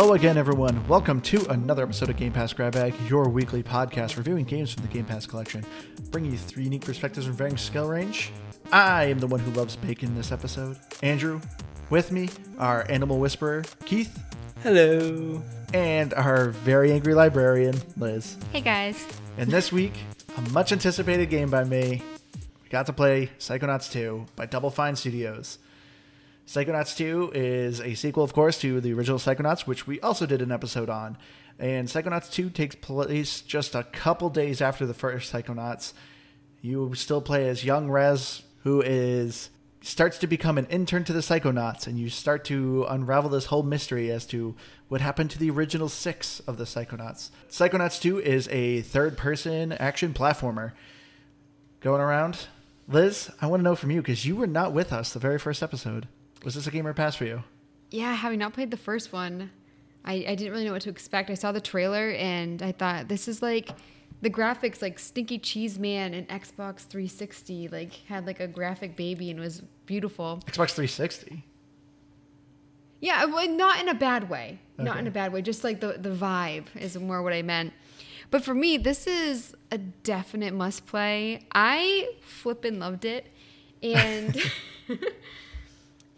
Hello again, everyone. Welcome to another episode of Game Pass Grab Bag, your weekly podcast reviewing games from the Game Pass collection, bringing you three unique perspectives from varying skill range. I am the one who loves bacon this episode. Andrew, with me, our animal whisperer, Keith, Hello. and our very angry librarian, Liz. Hey guys. And this week, a much anticipated game by me. We got to play Psychonauts 2 by Double Fine Studios. Psychonauts 2 is a sequel, of course, to the original Psychonauts, which we also did an episode on. And Psychonauts 2 takes place just a couple days after the first Psychonauts. You still play as young Raz, who is starts to become an intern to the Psychonauts, and you start to unravel this whole mystery as to what happened to the original six of the Psychonauts. Psychonauts 2 is a third-person action platformer. Going around, Liz, I want to know from you because you were not with us the very first episode. Was this a gamer pass for you? Yeah, having not played the first one, I, I didn't really know what to expect. I saw the trailer and I thought this is like the graphics like Stinky Cheese Man and Xbox 360 like had like a graphic baby and was beautiful. Xbox 360. Yeah, well, not in a bad way. Not in a bad way. Just like the the vibe is more what I meant. But for me, this is a definite must play. I flippin' loved it, and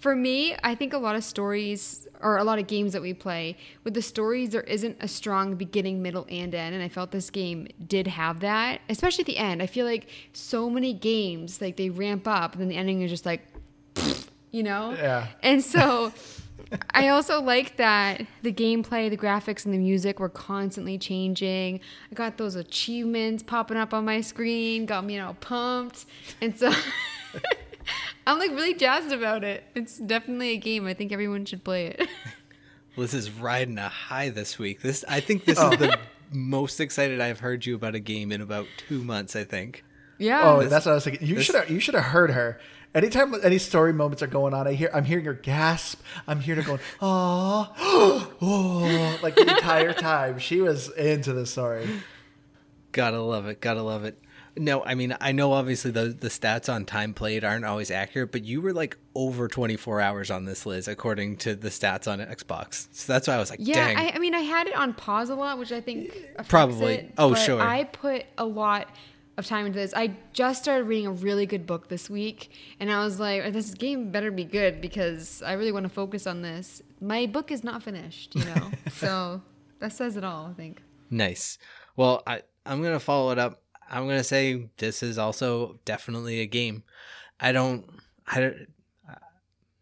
for me, I think a lot of stories or a lot of games that we play with the stories there isn't a strong beginning, middle, and end, and I felt this game did have that, especially at the end. I feel like so many games like they ramp up and then the ending is just like, you know, Yeah. and so I also like that the gameplay, the graphics, and the music were constantly changing. I got those achievements popping up on my screen, got me all pumped. And so I'm like really jazzed about it. It's definitely a game. I think everyone should play it. Liz is riding a high this week. This I think this Oh. is the most excited I've heard you about a game in about two months, I think. yeah. Oh, that's what I was thinking. You should have. You should have heard her. Anytime any story moments are going on, I hear. I'm hearing her gasp. I'm hearing her going, "Oh, oh!" Like the entire time, she was into the story. Gotta love it, gotta love it. No, I mean I know obviously the the stats on time played aren't always accurate, but you were like over twenty four hours on this, Liz, according to the stats on Xbox. So that's why I was like, Yeah, dang. I, I mean, I had it on pause a lot, which I think Probably. It, Oh, sure. I put a lot of time into this. I just started reading a really good book this week, and I was like, "This game better be good because I really want to focus on this." My book is not finished, you know, so that says it all. I think. Nice. Well, I I'm gonna follow it up. I'm gonna say this is also definitely a game. I don't. I don't. uh,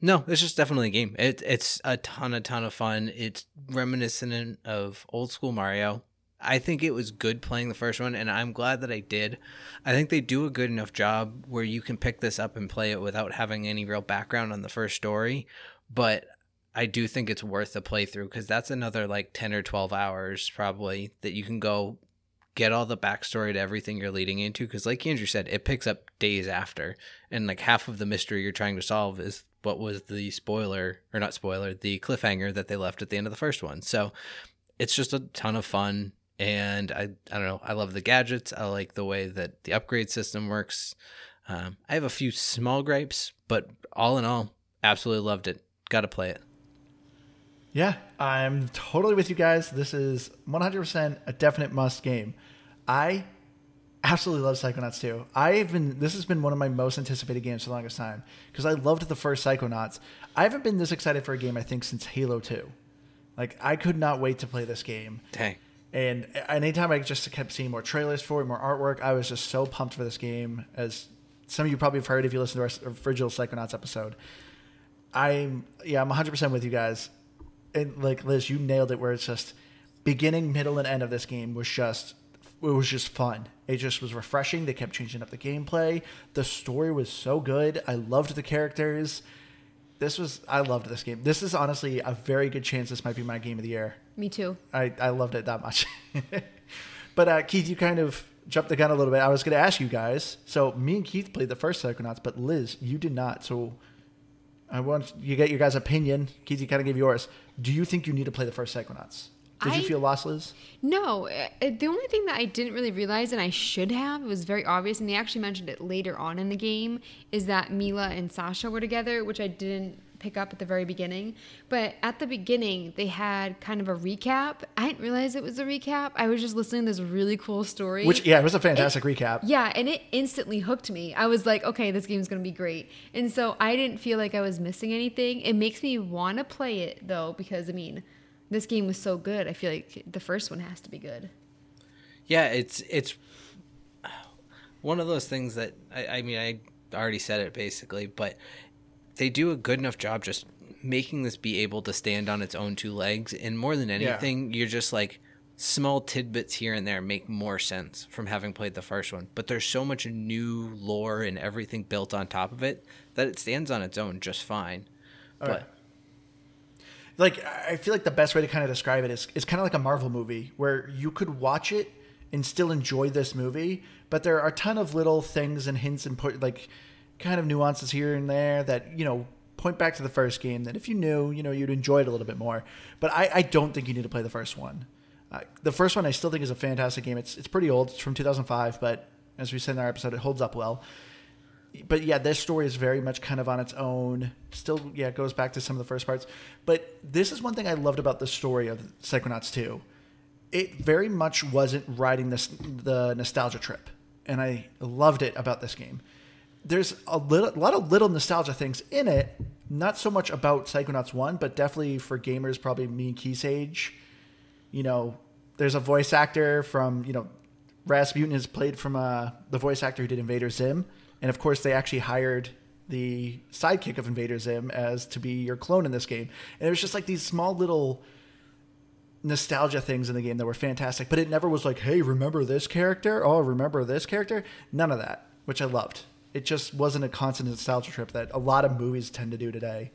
No, it's just definitely a game. It, it's a ton, a ton of fun. It's reminiscent of old school Mario. I think it was good playing the first one, and I'm glad that I did. I think they do a good enough job where you can pick this up and play it without having any real background on the first story. But I do think it's worth a playthrough because that's another like 10 or 12 hours probably that you can go get all the backstory to everything you're leading into. Because, like Andrew said, it picks up days after. And like half of the mystery you're trying to solve is what was the spoiler, or not spoiler, the cliffhanger that they left at the end of the first one. So it's just a ton of fun. And I, I don't know, I love the gadgets. I like the way that the upgrade system works. Um, I have a few small gripes, but all in all, absolutely loved it. Got to play it. Yeah, I'm totally with you guys. This is 100% a definite must game. I absolutely love Psychonauts 2. I've been this has been one of my most anticipated games for the longest time because I loved the first Psychonauts. I haven't been this excited for a game I think since Halo 2. Like I could not wait to play this game. Dang. And anytime I just kept seeing more trailers for it, more artwork, I was just so pumped for this game. As some of you probably have heard if you listen to our original Psychonauts episode. I'm yeah, I'm 100 percent with you guys. And like Liz, you nailed it. Where it's just beginning, middle, and end of this game was just it was just fun. It just was refreshing. They kept changing up the gameplay. The story was so good. I loved the characters. This was I loved this game. This is honestly a very good chance this might be my game of the year. Me too. I, I loved it that much. but uh, Keith, you kind of jumped the gun a little bit. I was going to ask you guys. So me and Keith played the first Psychonauts, but Liz, you did not. So I want you get your guys' opinion. You kind of gave yours. Do you think you need to play the first Psychonauts? Did you feel lost, Liz? No, uh, the only thing that I didn't really realize, and I should have, it was very obvious, and they actually mentioned it later on in the game, is that Milla and Sasha were together, which I didn't pick up at the very beginning. But at the beginning, they had kind of a recap. I didn't realize it was a recap. I was just listening to this really cool story. Which yeah, it was a fantastic recap. Yeah, and it instantly hooked me. I was like, okay, this game's gonna be great. And so I didn't feel like I was missing anything. It makes me want to play it though, because I mean, this game was so good. I feel like the first one has to be good. Yeah, it's it's one of those things that I, I mean I already said it basically, but they do a good enough job just making this be able to stand on its own two legs. And more than anything, yeah. you're just like small tidbits here and there make more sense from having played the first one. But there's so much new lore and everything built on top of it that it stands on its own just fine. All but right. like I feel like the best way to kind of describe it is it's kind of like a Marvel movie where you could watch it and still enjoy this movie, but there are a ton of little things and hints and put like kind of nuances here and there that you know point back to the first game that if you knew, you know, you'd enjoy it a little bit more. But I, I don't think you need to play the first one. Uh, the first one I still think is a fantastic game. It's it's pretty old. It's from 2005, but as we said in our episode, it holds up well. But yeah, this story is very much kind of on its own. Still, yeah, it goes back to some of the first parts. But this is one thing I loved about the story of Psychonauts 2. It very much wasn't riding this the nostalgia trip, and I loved it about this game there's a, little, lot of little nostalgia things in it. Not so much about Psychonauts 1, but definitely for gamers, probably me and Keith's age. You know, there's a voice actor from, you know, Razputin is played from uh, the voice actor who did Invader Zim. And of course, they actually hired the sidekick of Invader Zim as to be your clone in this game. And it was just like these small little nostalgia things in the game that were fantastic, but it never was like, hey, remember this character? Oh, remember this character? None of that, which I loved it just wasn't a constant nostalgia trip that a lot of movies tend to do today.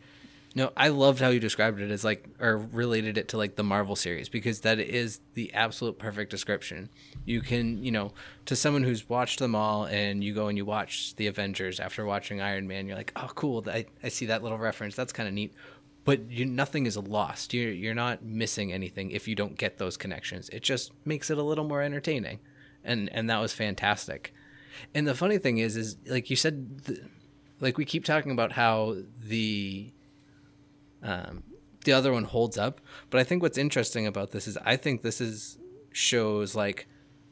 No, I loved how you described it as like, or related it to like the Marvel series because that is the absolute perfect description. You can, you know, to someone who's watched them all and you go and you watch the Avengers after watching Iron Man, you're like, oh, cool. I, I see that little reference. That's kind of neat. But you, nothing is lost. You're, you're not missing anything if you don't get those connections. It just makes it a little more entertaining. And, and that was fantastic. And the funny thing is, is like you said, the, like we keep talking about how the um, the other one holds up, but I think what's interesting about this is I think this is shows like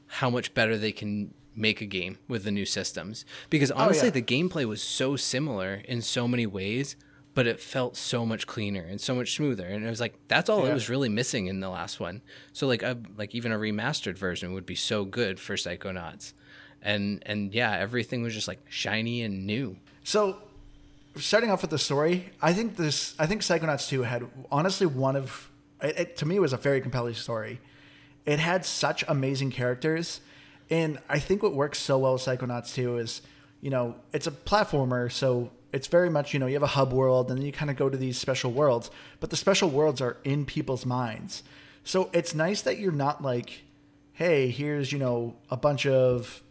how much better they can make a game with the new systems because honestly oh, yeah. the gameplay was so similar in so many ways but it felt so much cleaner and so much smoother and it was like that's all yeah. it was really missing in the last one so like a, like even a remastered version would be so good for psychonauts and and yeah, everything was just like shiny and new. So, starting off with the story, I think this, I think Psychonauts two had honestly one of, it, it, to me, was a very compelling story. It had such amazing characters, and I think what works so well with Psychonauts two is, you know, it's a platformer, so it's very much you know you have a hub world and then you kind of go to these special worlds but the special worlds are in people's minds so it's nice that you're not like hey here's you know a bunch of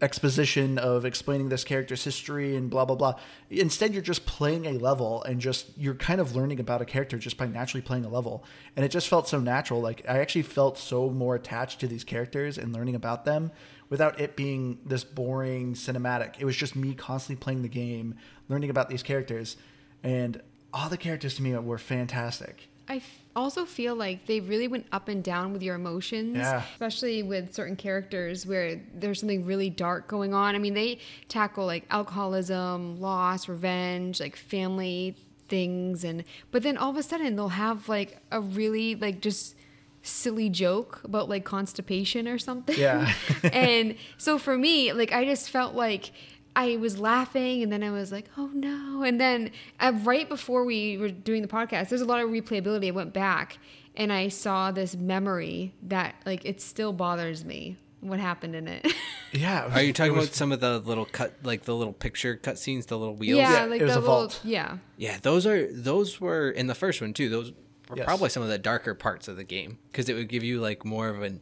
exposition of explaining this character's history and blah blah blah. Instead, you're just playing a level and just you're kind of learning about a character just by naturally playing a level. And it just felt so natural. Like I actually felt so more attached to these characters and learning about them without it being this boring cinematic. It was just me constantly playing the game, learning about these characters, and all the characters to me were fantastic. I also feel like they really went up and down with your emotions, yeah. especially with certain characters where there's something really dark going on. I mean, they tackle like alcoholism, loss, revenge, like family things, and but then all of a sudden they'll have like a really like just silly joke about like constipation or something. Yeah. and so for me, like I just felt like I was laughing and then I was like, oh no. And then uh, right before we were doing the podcast, there's a lot of replayability. I went back and I saw this memory that like it still bothers me what happened in it. yeah. Are you talking was, about some of the little cut, like the little picture cut scenes, the little wheels? Yeah, yeah like it was the a little, vault. yeah. Yeah, those are those were in the first one too. Those were yes. probably some of the darker parts of the game because it would give you like more of an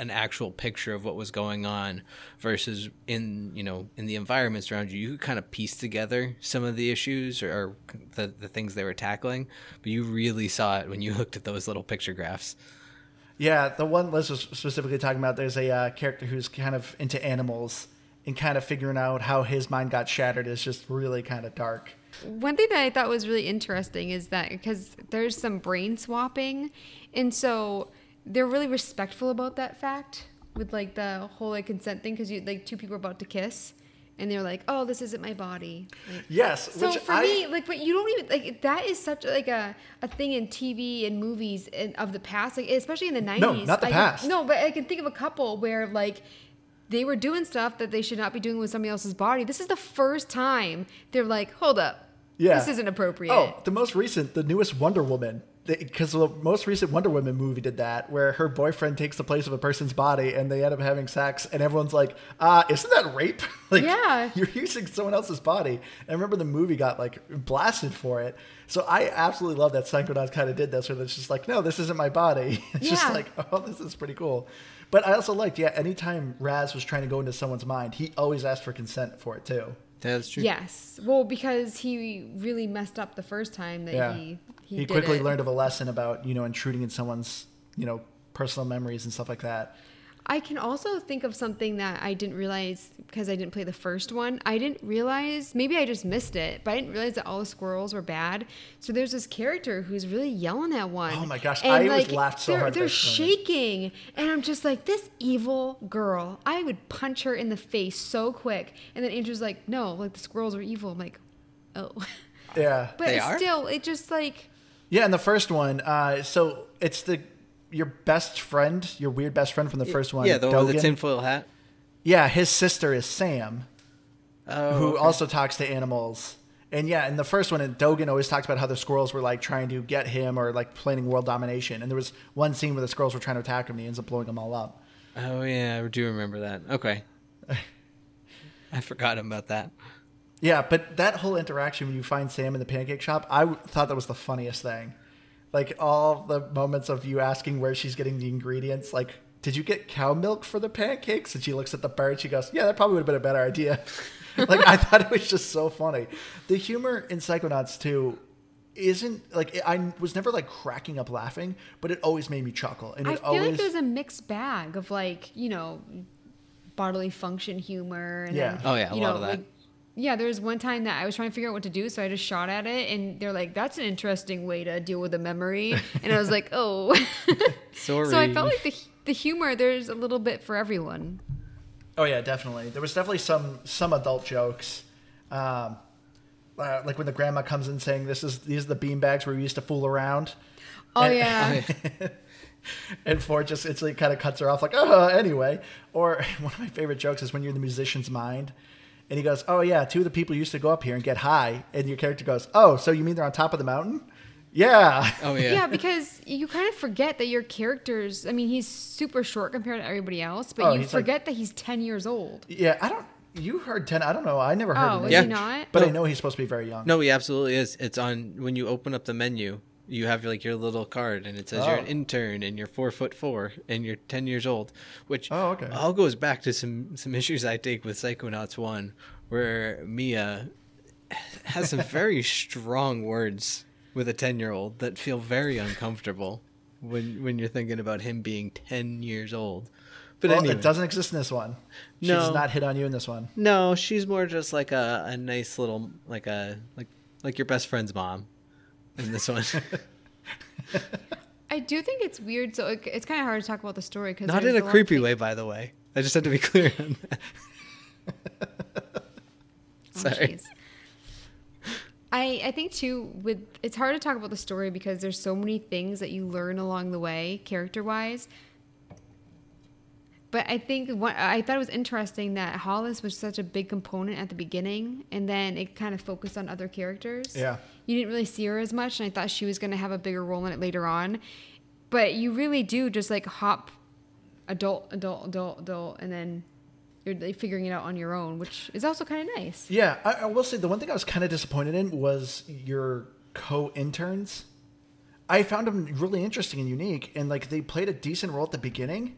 an actual picture of what was going on versus in you know in the environments around you. You could kind of piece together some of the issues or, or the, the things they were tackling but you really saw it when you looked at those little picture graphs. Yeah the one liz was specifically talking about there's a uh, character who's kind of into animals and kind of figuring out how his mind got shattered. Is just really kind of dark. One thing that I thought was really interesting is that because there's some brain swapping, and so they're really respectful about that fact with like the whole like consent thing because you like two people are about to kiss. And they're like, "Oh, this isn't my body." Like, Yes, So for I, me, like, but you don't even like that is such like a, a thing in TV and movies and of the past, like especially in the nineties. No, not the I, past. No, but I can think of a couple where like they were doing stuff that they should not be doing with somebody else's body. This is the first time they're like, "Hold up, Yeah. this isn't appropriate." Oh, the most recent, the newest Wonder Woman. Because the most recent Wonder Woman movie did that, where her boyfriend takes the place of a person's body and they end up having sex, and everyone's like, uh, isn't that rape? like, Yeah. You're using someone else's body. And I remember the movie got like blasted for it. So I absolutely love that Psychonauts kind of did this, where it's just like, no, this isn't my body. It's just like, oh, this is pretty cool. But I also liked, yeah, anytime Raz was trying to go into someone's mind, he always asked for consent for it too. That's true. Yes. Well, because he really messed up the first time that Yeah. he he, he quickly it. learned of a lesson about you know intruding in someone's you know personal memories and stuff like that I can also think of something that I didn't realize because I didn't play the first one. I didn't realize, maybe I just missed it, but I didn't realize that all the squirrels were bad. So there's this character who's really yelling at one. Oh my gosh, I was laughed so they're, hard They're this one. shaking, and I'm just like, this evil girl. I would punch her in the face so quick. And then Andrew's like, no, like the squirrels are evil. I'm like, oh. yeah But They are? still, it just like, yeah and the first one uh so it's the your best friend your weird best friend from the first one Yeah, the one with the tinfoil hat. yeah his sister is sam Oh, who okay. also talks to animals and yeah in the first one Dogen always talks about how the squirrels were like trying to get him or like planning world domination and there was one scene where the squirrels were trying to attack him and he ends up blowing them all up Oh yeah, I do remember that. Okay. I forgot about that. Yeah, but that whole interaction when you find Sam in the pancake shop, I w- thought that was the funniest thing. Like all the moments of you asking where she's getting the ingredients. Like, did you get cow milk for the pancakes? And she looks at the bird. She goes, "Yeah, that probably would have been a better idea." like I thought it was just so funny. The humor in Psychonauts 2 isn't like I was never like cracking up laughing, but it always made me chuckle. And I it feel always like there's a mixed bag of like you know bodily function humor. And Yeah. then, Oh, yeah, a you lot know, of that. Like, yeah, there was one time that I was trying to figure out what to do, so I just shot at it, and they're like, "That's an interesting way to deal with a memory," and I was like, "Oh." Sorry. so I felt like the the humor there's a little bit for everyone. Oh yeah, definitely. There was definitely some some adult jokes, um, uh, like when the grandma comes in saying, "This is these are the bean bags where we used to fool around," Oh And- yeah. and Ford just it's like kind of cuts her off like, "Oh, anyway." Or one of my favorite jokes is when you're in the musician's mind, and he goes, "Oh yeah, two of the people used to go up here and get high," and your character goes, "Oh, so you mean they're on top of the mountain?" Yeah. Oh yeah. yeah. because you kind of forget that your characters. I mean, he's super short compared to everybody else, but Oh, you he's like- forget that he's ten years old. Yeah, I don't. You heard ten? I don't know. I never heard. Oh, of was it. Yeah. he not? But I know he's supposed to be very young. No, he absolutely is. It's on when you open up the menu. You have like your little card, and it says you're an Oh. intern, and you're four foot four, and you're ten years old. Which Oh, okay. all goes back to some some issues I take with Psychonauts one, where Mia has some very strong words with a ten year old that feel very uncomfortable when when you're thinking about him being ten years old. But Well, anyway, it doesn't exist in this one. She No. does not hit on you in this one. no, she's more just like a, a nice little like a like like your best friend's mom in this one. I do think it's weird. So it, it's kind of hard to talk about the story because Not in a creepy way, by the way. I just had to be clear on that. Oh, Sorry. I I think too with it's hard to talk about the story because there's so many things that you learn along the way, character wise. But I think what I thought it was interesting that Hollis was such a big component at the beginning, and then it kind of focused on other characters. Yeah. you didn't really see her as much, and I thought she was going to have a bigger role in it later on. But you really do just like hop adult, adult, adult, adult, and then you're figuring it out on your own, which is also kind of nice. Yeah, I, I will say the one thing I was kind of disappointed in was your co-interns. I found them really interesting and unique, and like they played a decent role at the beginning,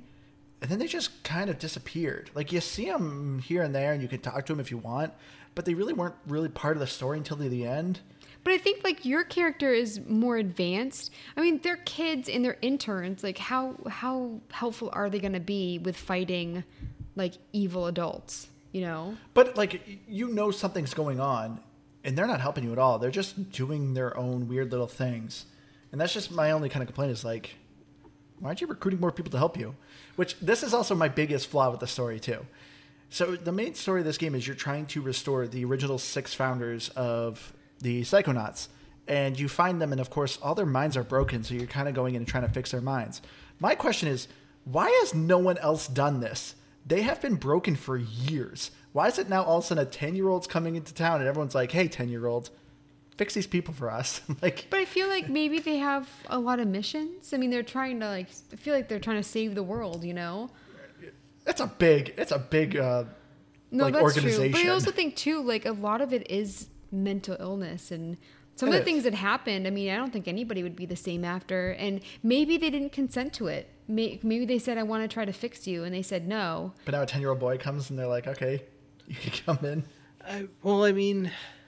and then they just kind of disappeared. Like you see them here and there, and you can talk to them if you want, but they really weren't really part of the story until the, the end. But I think like your character is more advanced. I mean, they're kids and they're interns. Like how how helpful are they going to be with fighting like evil adults? you know? But like you know something's going on, and they're not helping you at all. They're just doing their own weird little things, and that's just my only kind of complaint is like, why aren't you recruiting more people to help you? Which this is also my biggest flaw with the story too. So the main story of this game is you're trying to restore the original six founders of the Psychonauts, and you find them, and of course all their minds are broken. So you're kind of going in and trying to fix their minds. My question is, why has no one else done this? They have been broken for years. Why is it now all of a sudden a 10 year old's coming into town and everyone's like, hey, 10 year old, fix these people for us? like, But I feel like maybe they have a lot of missions. I mean, they're trying to like. I feel like they're trying to save the world. You know. it's a big, it's a big, uh, No, like, that's true. But I also think too, like a lot of it is mental illness and some It of the is. things that happened. I mean, I don't think anybody would be the same after. And maybe they didn't consent to it. Maybe they said, "I want to try to fix you," and they said no. but now a 10 year old boy comes and they're like, okay, you can come in. I, well, I mean, It's a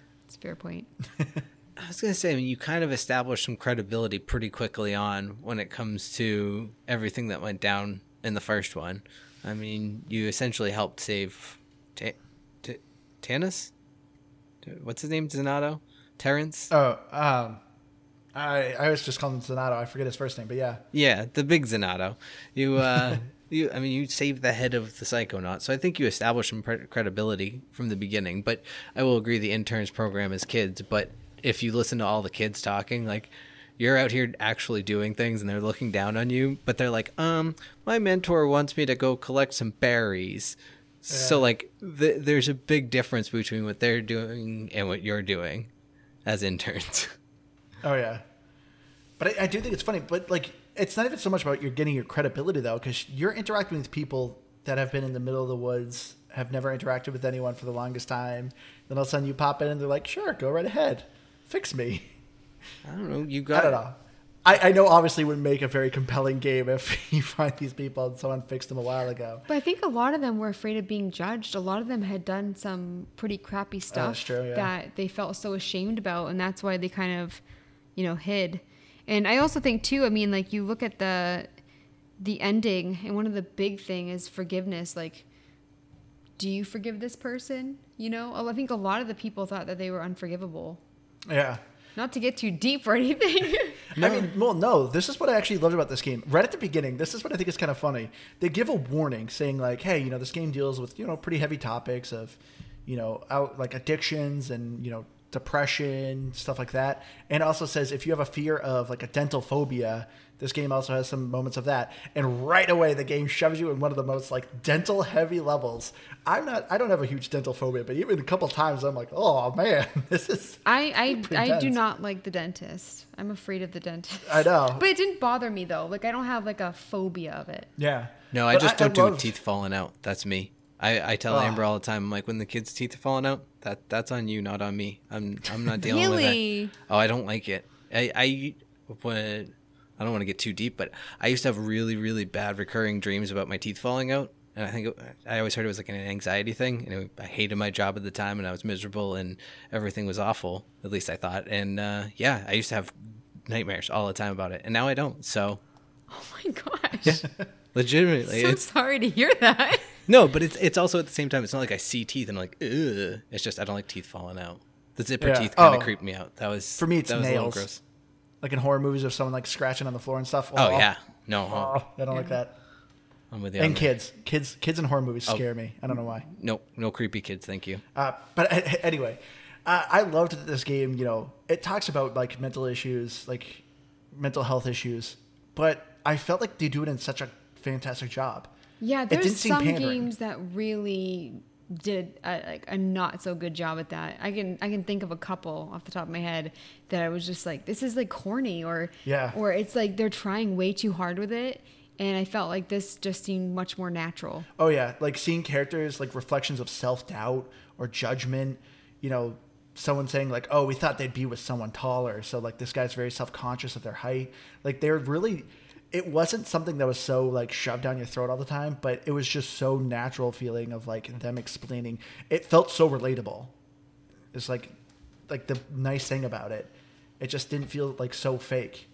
fair point. I was gonna say, I mean, you kind of established some credibility pretty quickly on when it comes to everything that went down in the first one. I mean, you essentially helped save Ta- Ta- Tanis. What's his name? Donato, Terrence. Oh, um, I, I was just calling him Donato. I forget his first name, but yeah. Yeah, the big Zanotto. You, uh, you. I mean, you saved the head of the Psychonaut, so I think you established some pre- credibility from the beginning. But I will agree, the interns program is kids. But if you listen to all the kids talking, like you're out here actually doing things, and they're looking down on you, but they're like, um, my mentor wants me to go collect some berries. So like, th- there's a big difference between what they're doing and what you're doing as interns. Oh yeah, but I, I do think it's funny. But like, it's not even so much about you're getting your credibility though, because you're interacting with people that have been in the middle of the woods, have never interacted with anyone for the longest time. Then all of a sudden you pop in and they're like, "Sure, go right ahead, fix me." I don't know. You I got don't know. I, I know obviously it would make a very compelling game if you find these people and someone fixed them a while ago. But I think a lot of them were afraid of being judged. A lot of them had done some pretty crappy stuff Oh, that's true, yeah. that they felt so ashamed about, and that's why they kind of, you know, hid. And I also think too. I mean, like you look at the the ending, and one of the big thing is forgiveness. Like, do you forgive this person? You know, I think a lot of the people thought that they were unforgivable. Yeah. Not to get too deep or anything. I mean, well, no. This is what I actually loved about this game. Right at the beginning, this is what I think is kind of funny. They give a warning saying like, "Hey, you know, this game deals with you know pretty heavy topics of, you know, out like addictions and you know depression stuff like that." And also says if you have a fear of like a dental phobia, this game also has some moments of that. And right away, the game shoves you in one of the most like dental heavy levels. I'm not. I don't have a huge dental phobia, but even a couple times, I'm like, "Oh man, this is." I I, I do not like the dentist. I'm afraid of the dentist. I know. But it didn't bother me though. Like I don't have like a phobia of it. Yeah. No, I But just don't do loved- teeth falling out. That's me. I, I tell. Amber all the time, I'm like when the kids' teeth are falling out, that that's on you, not on me. I'm I'm not dealing with Really? it. Oh, I don't like it. I I when I don't want to get too deep, but I used to have really really bad recurring dreams about my teeth falling out, and I think it, I always heard it was like an anxiety thing. And it, I hated my job at the time, and I was miserable, and everything was awful. At least I thought. And uh, yeah, I used to have nightmares all the time about it, and now I don't. So Oh my gosh. legitimately, so sorry to hear that. No, but it's it's also at the same time. It's not like I see teeth and I'm like, ugh. It's just I don't like teeth falling out. The zipper Yeah. teeth kind of Oh. creeped me out. That was For me, it's that was a little nails. gross. Like in horror movies, of someone like scratching on the floor and stuff. Oh yeah, no, Oh, I don't like that. I'm with you. on And that. kids, kids, kids in horror movies Oh. scare me. I don't know why. no, no creepy kids. Thank you. Uh, but anyway, uh, I loved that this game. You know, it talks about like mental issues, like mental health issues, but I felt like they do it in such a fantastic job. Yeah, there's some pandering. games that really did a, like a not so good job at that. I can I can think of a couple off the top of my head that I was just like, this is like corny or Yeah. or it's like they're trying way too hard with it, and I felt like this just seemed much more natural. Oh yeah, like seeing characters like reflections of self doubt or judgment. You know, someone saying like, "Oh, we thought they'd be with someone taller," so like this guy's very self conscious of their height. Like they're really. It wasn't something that was so like shoved down your throat all the time, but it was just so natural feeling of like them explaining. It felt so relatable. It's like, like the nice thing about it, it just didn't feel like so fake.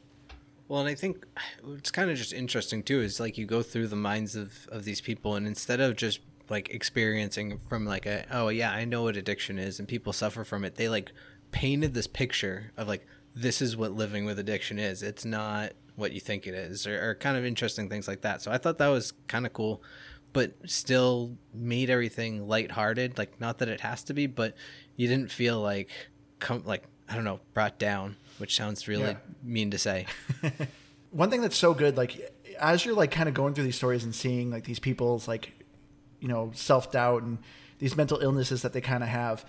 Well, and I think it's kind of just interesting too. Is like you go through the minds of of these people, and instead of just like experiencing from like a oh yeah I know what addiction is and people suffer from it. They like painted this picture of like this is what living with addiction is. It's not what you think it is, or, or kind of interesting things like that. So I thought that was kind of cool, but still made everything lighthearted. Like not that it has to be, but you didn't feel like come like I don't know brought down, which sounds really Yeah. mean to say. one thing that's so good like as you're like kind of going through these stories and seeing like these people's like you know self-doubt and these mental illnesses that they kind of have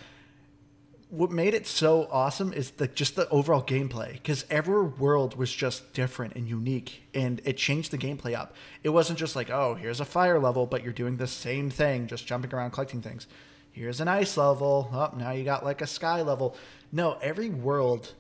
what made it so awesome is the just the overall gameplay because every world was just different and unique and it changed the gameplay up it wasn't just like oh here's a fire level but you're doing the same thing just jumping around collecting things here's an ice level oh now you got like a sky level no every world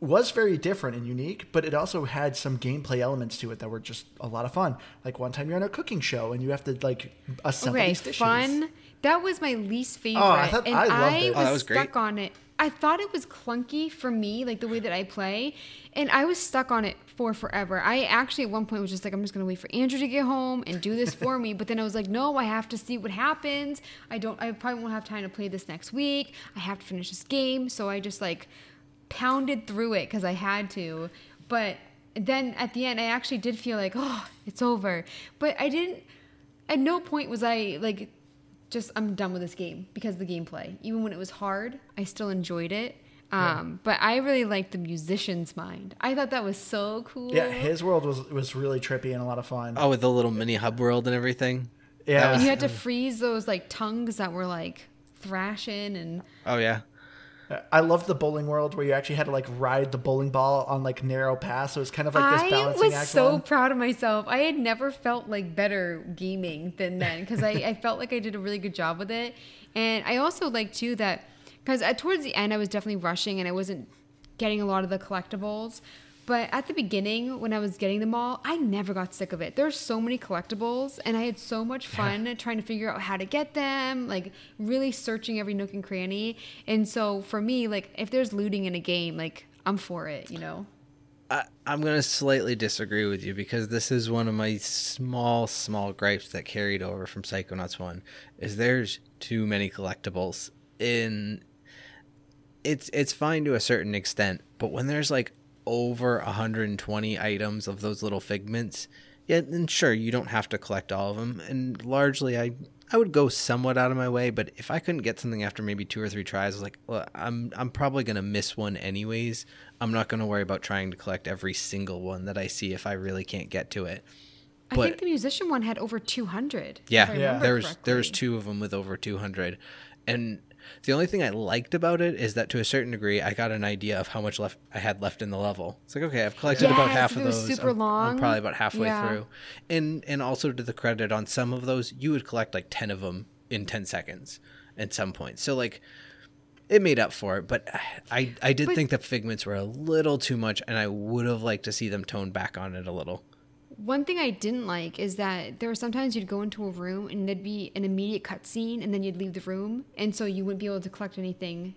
was very different and unique, but it also had some gameplay elements to it that were just a lot of fun. Like one time you're on a cooking show and you have to like assemble Okay, these dishes. fun. That was my least favorite, Oh, I thought- and I loved it. was, Oh, that was great. stuck on it. I thought it was clunky for me, like the way that I play, and I was stuck on it for forever. I actually at one point was just like, I'm just gonna wait for Andrew to get home and do this for me. But then I was like, no, I have to see what happens. I don't. I probably won't have time to play this next week. I have to finish this game, so I just like pounded through it because I had to. But then at the end, I actually did feel like, oh, it's over. But I didn't. At no point was I like, just I'm done with this game because of the gameplay. Even when it was hard, I still enjoyed it. Um, But I really liked the musician's mind. I thought that was so cool. Yeah, his world was was really trippy and a lot of fun. Oh, with the little mini hub world and everything. yeah, and you had to freeze those like tongues that were like thrashing and Oh yeah. I loved the bowling world where you actually had to like ride the bowling ball on like narrow paths. So it was kind of like this balancing act. I was act. so one. proud of myself. I had never felt like better gaming than then because I, I felt like I did a really good job with it. And I also like too that because uh, towards the end I was definitely rushing and I wasn't getting a lot of the collectibles. But at the beginning, when I was getting them all, I never got sick of it. There There's so many collectibles, and I had so much fun trying to figure out how to get them, like really searching every nook and cranny. And so for me, like if there's looting in a game, like I'm for it, you know. I, I'm going to slightly disagree with you because this is one of my small, small gripes that carried over from Psychonauts 1 is there's too many collectibles in it's it's fine to a certain extent, but when there's like over 120 items of those little figments, yeah, then sure you don't have to collect all of them. And largely, I I would go somewhat out of my way, but if I couldn't get something after maybe two or three tries, I was like, well, I'm I'm probably gonna miss one anyways. I'm not gonna worry about trying to collect every single one that I see if I really can't get to it. I But- think the musician one had over 200. if I Yeah, remember there's there's two of them with over 200, and the only thing I liked about it is that to a certain degree, I got an idea of how much left I had left in the level. It's like okay, I've collected about half of those. super I'm, I'm long. probably about halfway Yeah. through, and and also to the credit on some of those, you would collect like 10 of them in 10 seconds at some point. So like. It made up for it, but I I did But- think the figments were a little too much, and I would have liked to see them tone back on it a little. One thing I didn't like is that there were sometimes you'd go into a room and there'd be an immediate cutscene and then you'd leave the room. And so you wouldn't be able to collect anything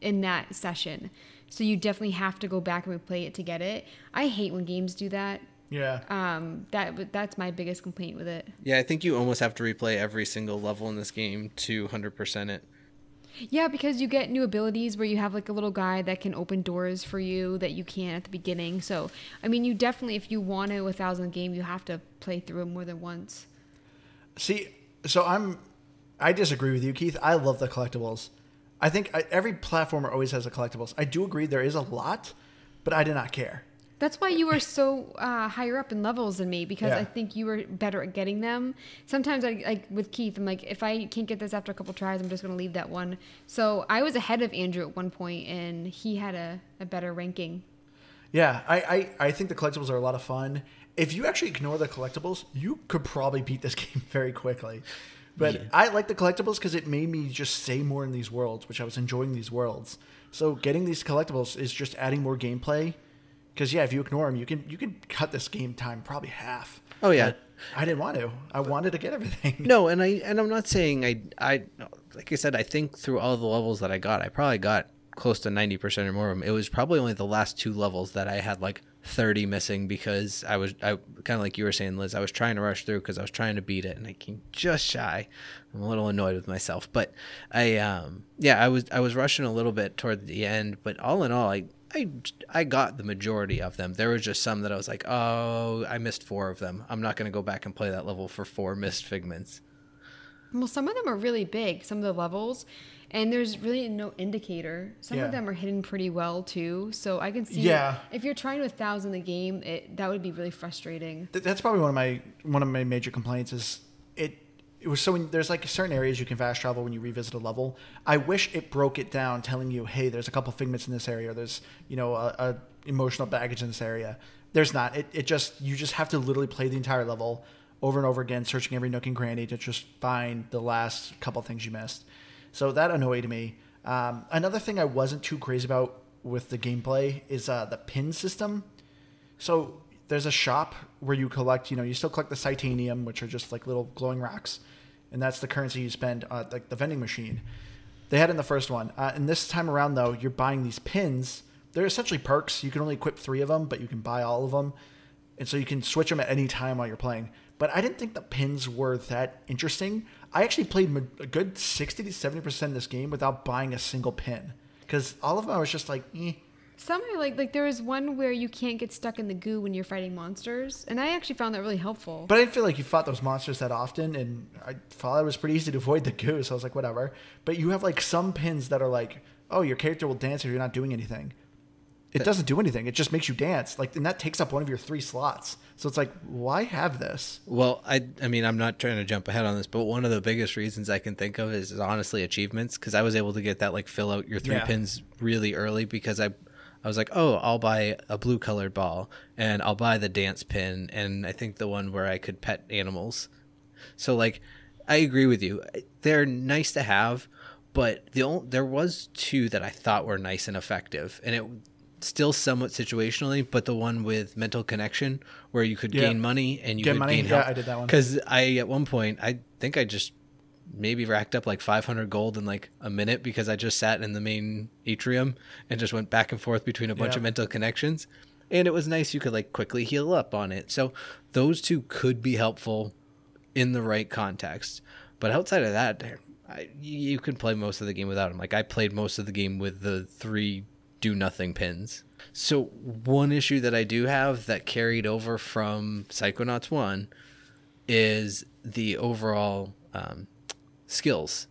in that session. So you definitely have to go back and replay it to get it. I hate when games do that. Yeah. Um, that that's my biggest complaint with it. Yeah, I think you almost have to replay every single level in this game to 100% it. Yeah, because you get new abilities where you have like a little guy that can open doors for you that you can't at the beginning. So, I mean, you definitely, if you want to a thousand game, you have to play through it more than once. See, so I'm, I disagree with you, Keith. I love the collectibles. I think I, every platformer always has a collectibles. I do agree there is a lot, but I did not care. That's why you were so uh, higher up in levels than me because Yeah. I think you were better at getting them. Sometimes I like with Keith, I'm like, if I can't get this after a couple tries, I'm just gonna leave that one. So I was ahead of Andrew at one point, and he had a, a better ranking. Yeah, I, I, I think the collectibles are a lot of fun. If you actually ignore the collectibles, you could probably beat this game very quickly. But I like the collectibles because it made me just say more in these worlds, which I was enjoying these worlds. So getting these collectibles is just adding more gameplay. Because yeah, if you ignore them, you can you can cut this game time probably half. Oh, yeah. But I didn't want to. I wanted to get everything. No, and I and I'm not saying I I like I said I think through all the levels that I got, I probably got close to 90% or more of them. It was probably only the last two levels that I had like 30 missing because I was I kind of like you were saying Liz I was trying to rush through because I was trying to beat it and I came just shy I'm a little annoyed with myself but I um yeah I was I was rushing a little bit toward the end but all in all I I I got the majority of them there was just some that I was like oh I missed four of them I'm not going to go back and play that level for four missed figments Well, some of them are really big, some of the levels, and there's really no indicator. Some Yeah. of them are hidden pretty well too, so I can see. Yeah. If you're trying to a thousand the game, it that would be really frustrating. Th- that's probably one of my one of my major complaints is it was so there's like certain areas you can fast travel when you revisit a level. I wish it broke it down telling you hey there's a couple figments in this area or there's you know a, a emotional baggage in this area. There's not. It, it just you just have to literally play the entire level over and over again searching every nook and cranny to just find the last couple things you missed. So that annoyed me. Um, another thing i wasn't too crazy about with the gameplay is uh, the pin system. So there's a shop where you collect, you know, you still collect the psitanium, which are just like little glowing rocks, and that's the currency you spend at like the vending machine. They had in the first one, uh, and this time around though, you're buying these pins. They're essentially perks. You can only equip three of them, but you can buy all of them, and so you can switch them at any time while you're playing. But I didn't think the pins were that interesting. I actually played a good sixty to seventy percent of this game without buying a single pin, because all of them I was just like, eh. Some are like like there is one where you can't get stuck in the goo when you're fighting monsters, and I actually found that really helpful. But I didn't feel like you fought those monsters that often, and I thought it was pretty easy to avoid the goo, so I was like, whatever. But you have like some pins that are like, oh, your character will dance if you're not doing anything. It doesn't do anything. It just makes you dance. Like, and that takes up one of your three slots. So it's like, why have this? Well, I I mean, I'm not trying to jump ahead on this, but one of the biggest reasons I can think of is, is honestly achievements because I was able to get that like fill out your three Yeah. pins really early because I I was like, "Oh, I'll buy a blue colored ball and I'll buy the dance pin and I think the one where I could pet animals." So like I agree with you. They're nice to have, but the only, there was two that I thought were nice and effective and it still somewhat situationally, but the one with mental connection where you could Yeah. gain money and you Gain could money? gain Yeah. I did that one. Cuz I at one point I think I just maybe racked up like 500 gold in like a minute because I just sat in the main atrium and just went back and forth between a bunch Yeah. of mental connections. And it was nice you could like quickly heal up on it. So those two could be helpful in the right context. But outside of that, I, you can play most of the game without them. Like I played most of the game with the three do nothing pins. So one issue that I do have that carried over from Psychonauts 1 is the overall um, skills.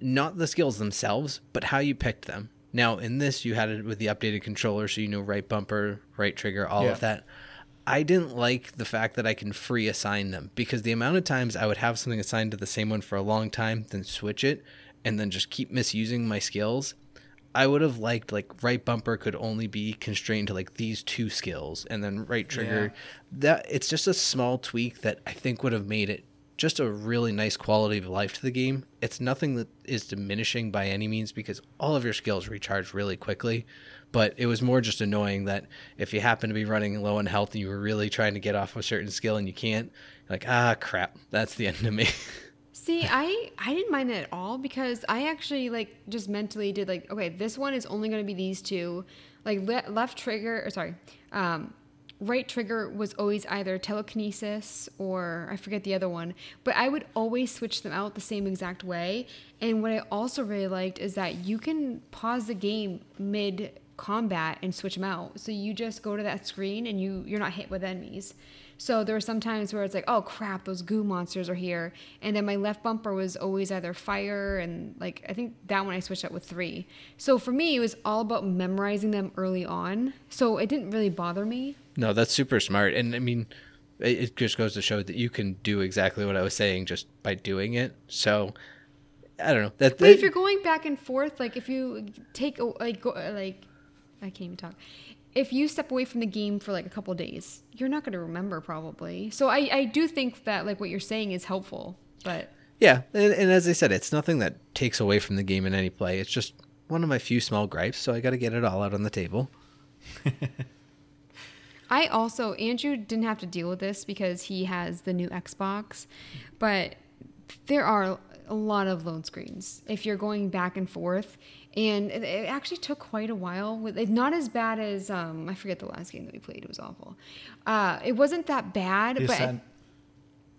Not the skills themselves, but how you picked them. Now, in this, you had it with the updated controller, so you know right bumper, right trigger, all Yeah. of that. I didn't like the fact that I can free assign them because the amount of times I would have something assigned to the same one for a long time, then switch it, and then just keep misusing my skills. I would have liked like right bumper could only be constrained to like these two skills, and then right trigger. That it's just a small tweak that I think would have made it just a really nice quality of life to the game. It's nothing that is diminishing by any means because all of your skills recharge really quickly. But it was more just annoying that if you happen to be running low on health and you were really trying to get off a certain skill and you can't, like ah crap, that's the end of me. See, I I didn't mind that at all because I actually like just mentally did like okay, this one is only going to be these two. Like le- left trigger or sorry, um, right trigger was always either telekinesis or I forget the other one, but I would always switch them out the same exact way. And what I also really liked is that you can pause the game mid combat and switch them out. So you just go to that screen and you you're not hit with enemies. So there were some times where it's like, oh crap, those goo monsters are here. And then my left bumper was always either fire and like I think that one I switched out with three. So for me it was all about memorizing them early on. So it didn't really bother me. No, that's super smart. And I mean, it it just goes to show that you can do exactly what I was saying just by doing it. So I don't know. That, But if you're going back and forth, like if you take a- like go, like I can't even talk. If you step away from the game for like a couple days, you're not going to remember probably. So I I do think that like what you're saying is helpful, but yeah, and, and as I said, it's nothing that takes away from the game in any play. It's just one of my few small gripes, so I got to get it all out on the table. I also Andrew didn't have to deal with this because he has the new Xbox, but there are a lot of load screens if you're going back and forth, and it, it actually took quite a while. With it, not as bad as um, I forget the last game that we played. It was awful. Uh, it wasn't that bad, The but. Ascent.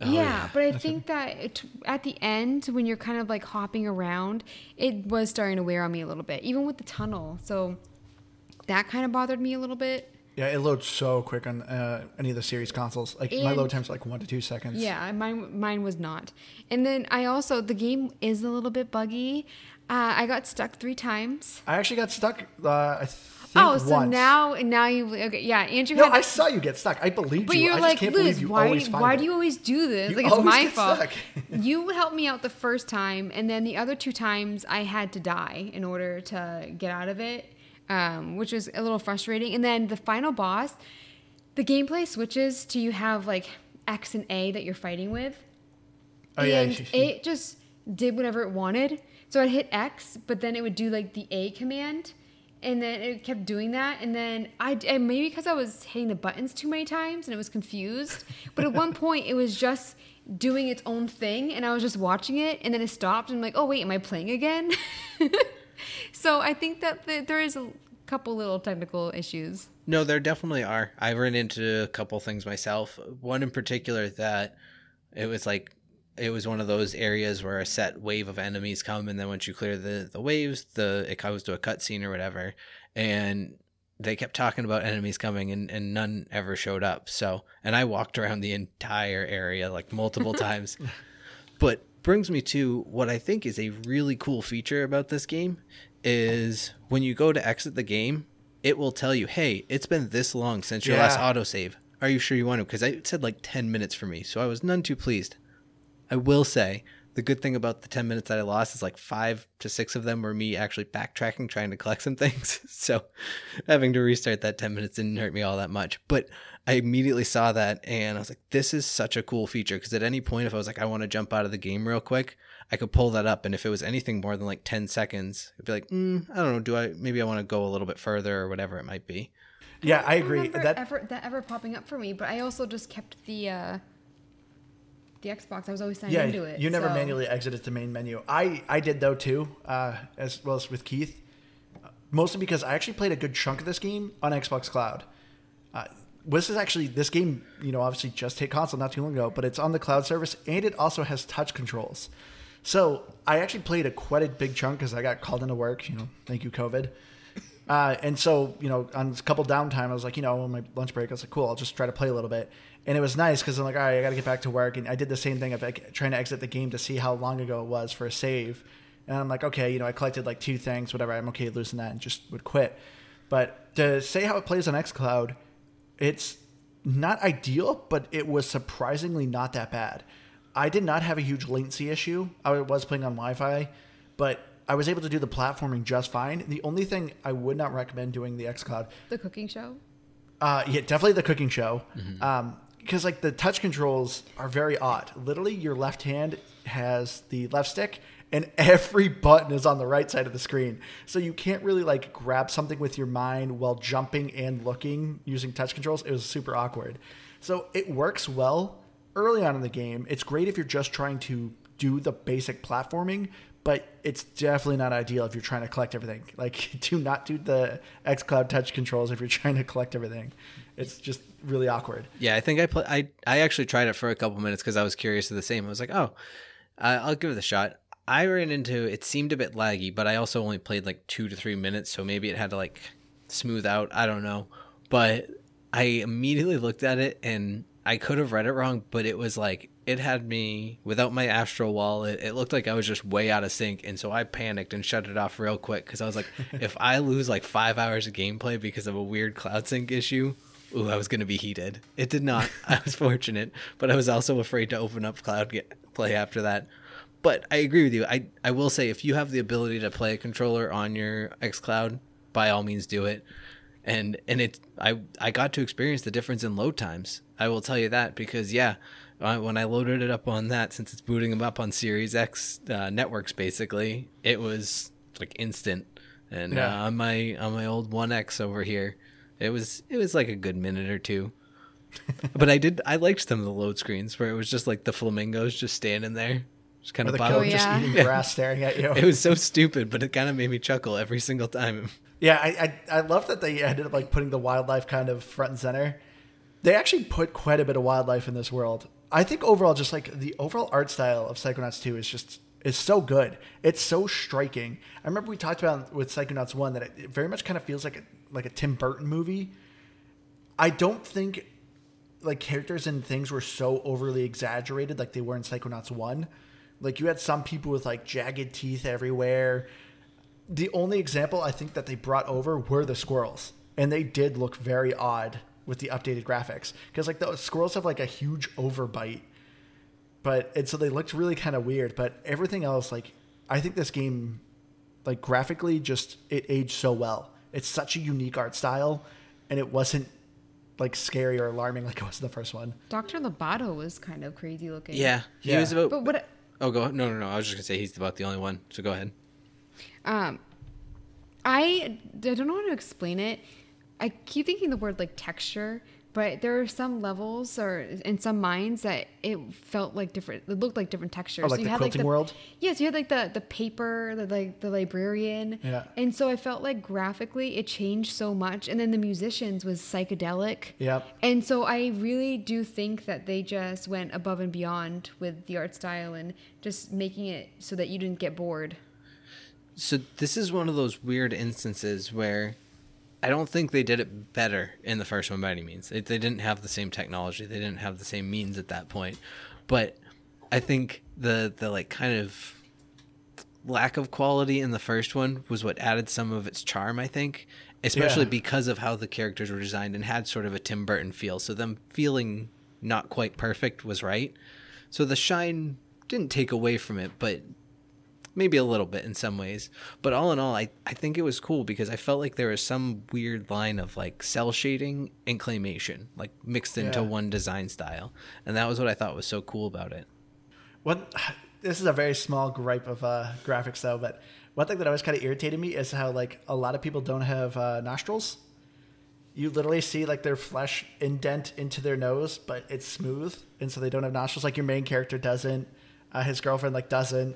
Oh, yeah, yeah. but I think that it, at the end, when you're kind of like hopping around, it was starting to wear on me a little bit, even with the tunnel. So that kind of bothered me a little bit. Yeah, it loads so quick on uh, any of the series consoles. Like my load time's like one to two seconds. Yeah, mine mine was not. And then I also the game is a little bit buggy. Uh, I got stuck three times. I actually got stuck. Uh, I think Oh, so once. now now you okay? Yeah, Andrew. No, had, I saw you get stuck. I believed but you. you're I like, Liz, you why always do, find why it. do you always do this? You like it's my get fault. stuck. you helped me out the first time, and then the other two times I had to die in order to get out of it, um, which was a little frustrating. And then the final boss, the gameplay switches to you have like X and A that you're fighting with. Oh, and you- it just did whatever it wanted. So I'd hit X, but then it would do like the A command, and then it kept doing that. And then I and maybe because I was hitting the buttons too many times and it was confused. But at one point, it was just doing its own thing, and I was just watching it, and then it stopped, and I'm like, oh wait, am I playing again? so I think that the, there is a couple little technical issues. No, there definitely are. I ran into a couple things myself. One in particular that it was like it was one of those areas where a set wave of enemies come, and then once you clear the the waves, the it comes to a cutscene or whatever, and they kept talking about enemies coming, and and none ever showed up. So, and I walked around the entire area like multiple times. But brings me to what I think is a really cool feature about this game is when you go to exit the game, it will tell you, "Hey, it's been this long since your last Yeah. autosave. Are you sure you want to?" Because it said like 10 minutes for me, so I was none too pleased. I will say the good thing about the 10 minutes that I lost is like five to six of them were me actually backtracking, trying to collect some things. so having to restart that 10 minutes didn't hurt me all that much. But I immediately saw that and I was like, this is such a cool feature. Because at any point, if I was like, I want to jump out of the game real quick, I could pull that up. And if it was anything more than like 10 seconds, it'd be like, mm, I don't know, do I maybe I want to go a little bit further or whatever it might be. Yeah, I don't agree. remember That ever that ever popping up for me, but I also just kept the uh, the Xbox. I was always signed yeah, into it. you never so- manually exited the main menu. I I did though too, uh, as well as with Keith. Mostly because I actually played a good chunk of this game on Xbox Cloud. Uh, this is actually this game, you know, obviously just hit console not too long ago, but it's on the cloud service and it also has touch controls. So I actually played a quite a big chunk because I got called into work. You know, thank you COVID. Uh, and so, you know, on a couple downtime, I was like, you know, on my lunch break, I was like, cool, I'll just try to play a little bit. And it was nice because I'm like, all right, I got to get back to work. And I did the same thing of like, trying to exit the game to see how long ago it was for a save. And I'm like, okay, you know, I collected like two things, whatever. I'm okay losing that and just would quit. But to say how it plays on xCloud, it's not ideal, but it was surprisingly not that bad. I did not have a huge latency issue. I was playing on Wi-Fi, but I was able to do the platforming just fine. The only thing I would not recommend doing the xCloud, The cooking show. uh, yeah, definitely the cooking show, um, because like the touch controls are very odd. Literally, your left hand has the left stick, and every button is on the right side of the screen. So you can't really like grab something with your mind while jumping and looking using touch controls. It was super awkward. So it works well early on in the game. It's great if you're just trying to do the basic platforming, but it's definitely not ideal if you're trying to collect everything. Like, do not do the xCloud touch controls if you're trying to collect everything. It's just really awkward. Yeah, I think I play. I I actually tried it for a couple minutes because I was curious of the same. I was like, oh, I'll give it a shot. I ran into it seemed a bit laggy, but I also only played like two to three minutes, so maybe it had to like smooth out. I don't know, but I immediately looked at it and I could have read it wrong, but it was like it had me without my astral wallet. It looked like I was just way out of sync, and so I panicked and shut it off real quick because I was like, if I lose like five hours of gameplay because of a weird cloud sync issue, ooh, I was gonna be heated. It did not. I was fortunate, but I was also afraid to open up cloud play after that. But I agree with you. I I will say if you have the ability to play a controller on your xCloud, by all means do it. And and it I I got to experience the difference in load times. I will tell you that because yeah, uh, when I loaded it up on that, since it's booting them up on Series X uh, networks, basically, it was like instant. And Yeah. uh, on my on my old One X over here, it was it was like a good minute or two. but I did I liked some of the load screens where it was just like the flamingos just standing there, Just kind Or of the bottom. goat just yeah. eating grass, staring at you. It was so stupid, but it kind of made me chuckle every single time. Yeah, I, I I love that they ended up like putting the wildlife kind of front and center. They actually put quite a bit of wildlife in this world. I think overall, just like the overall art style of Psychonauts 2 is just is so good. It's so striking. I remember we talked about with Psychonauts 1 that it, it very much kind of feels like a like a Tim Burton movie. I don't think like characters and things were so overly exaggerated like they were in Psychonauts 1. Like you had some people with like jagged teeth everywhere the only example I think that they brought over were the squirrels, and they did look very odd with the updated graphics because like the squirrels have like a huge overbite, but and so they looked really kind of weird. But everything else, like I think this game, like graphically, just it aged so well. It's such a unique art style, and it wasn't like scary or alarming like it was in the first one. Dr. Loboto was kind of crazy looking. Yeah, he Yeah. was about. But what oh, go no, no, no. I was just gonna say he's about the only one. So go ahead. um I I don't know how to explain it. I keep thinking the word like texture, but there are some levels or in some minds that it felt like different. It looked like different textures. Oh, like you the had quilting the, world? Yes, you had like the the paper, the like the librarian. Yeah. And so I felt like graphically it changed so much, and then the musicians was psychedelic. Yep. And so I really do think that they just went above and beyond with the art style and just making it so that you didn't get bored. So this is one of those weird instances where I don't think they did it better in the first one by any means. They, they didn't have the same technology. They didn't have the same means at that point. But I think the the like kind of lack of quality in the first one was what added some of its charm, I think, especially Yeah. because of how the characters were designed and had sort of a Tim Burton feel. So them feeling not quite perfect was right. So the shine didn't take away from it, but maybe a little bit in some ways. But all in all, I, I think it was cool because I felt like there was some weird line of like cell shading and claymation, like mixed into Yeah. one design style. And that was what I thought was so cool about it. One, this is a very small gripe of uh, graphics though, but one thing that always kind of irritated me is how like a lot of people don't have uh, nostrils. You literally see like their flesh indent into their nose, but it's smooth, and so they don't have nostrils. Like your main character doesn't, uh, his girlfriend like doesn't.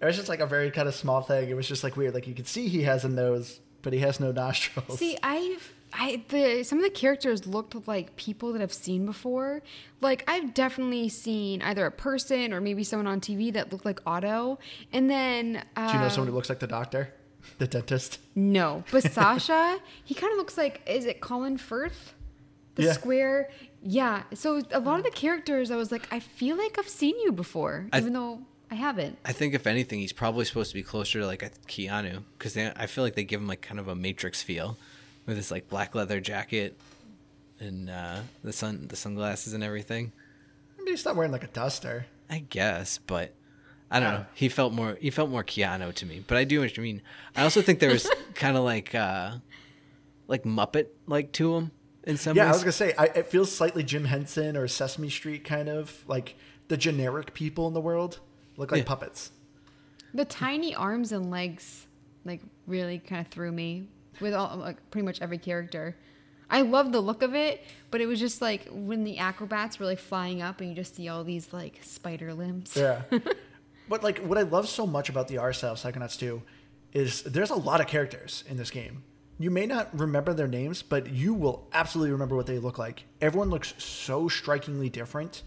It was just like a very kind of small thing. It was just like weird. Like you could see he has a nose, but he has no nostrils. See, I've I the some of the characters looked like people that I've seen before. Like I've definitely seen either a person or maybe someone on TV that looked like Otto, and then uh, Do you know someone who looks like the doctor, the dentist? No, but Sasha, he kind of looks like is it Colin Firth? The Yeah. square. Yeah. So a lot of the characters, I was like, I feel like I've seen you before, I- even though I haven't. I think if anything, he's probably supposed to be closer to like a Keanu because I feel like they give him like kind of a Matrix feel with his like black leather jacket and uh, the sun the sunglasses and everything. I mean, he's not wearing like a duster. I guess, but I don't Yeah. know. He felt more he felt more Keanu to me, but I do know what you mean. I also think there was kind of like uh like Muppet like to him in some Yeah, I was gonna say I, it feels slightly Jim Henson or Sesame Street kind of like the generic people in the world look like Yeah. puppets. The tiny arms and legs, like, really kind of threw me with all like pretty much every character. I love the look of it, but it was just like when the acrobats were like flying up and you just see all these like spider limbs. Yeah, but like what I love so much about the art style of Psychonauts 2 is there's a lot of characters in this game. You may not remember their names, but you will absolutely remember what they look like. Everyone looks so strikingly different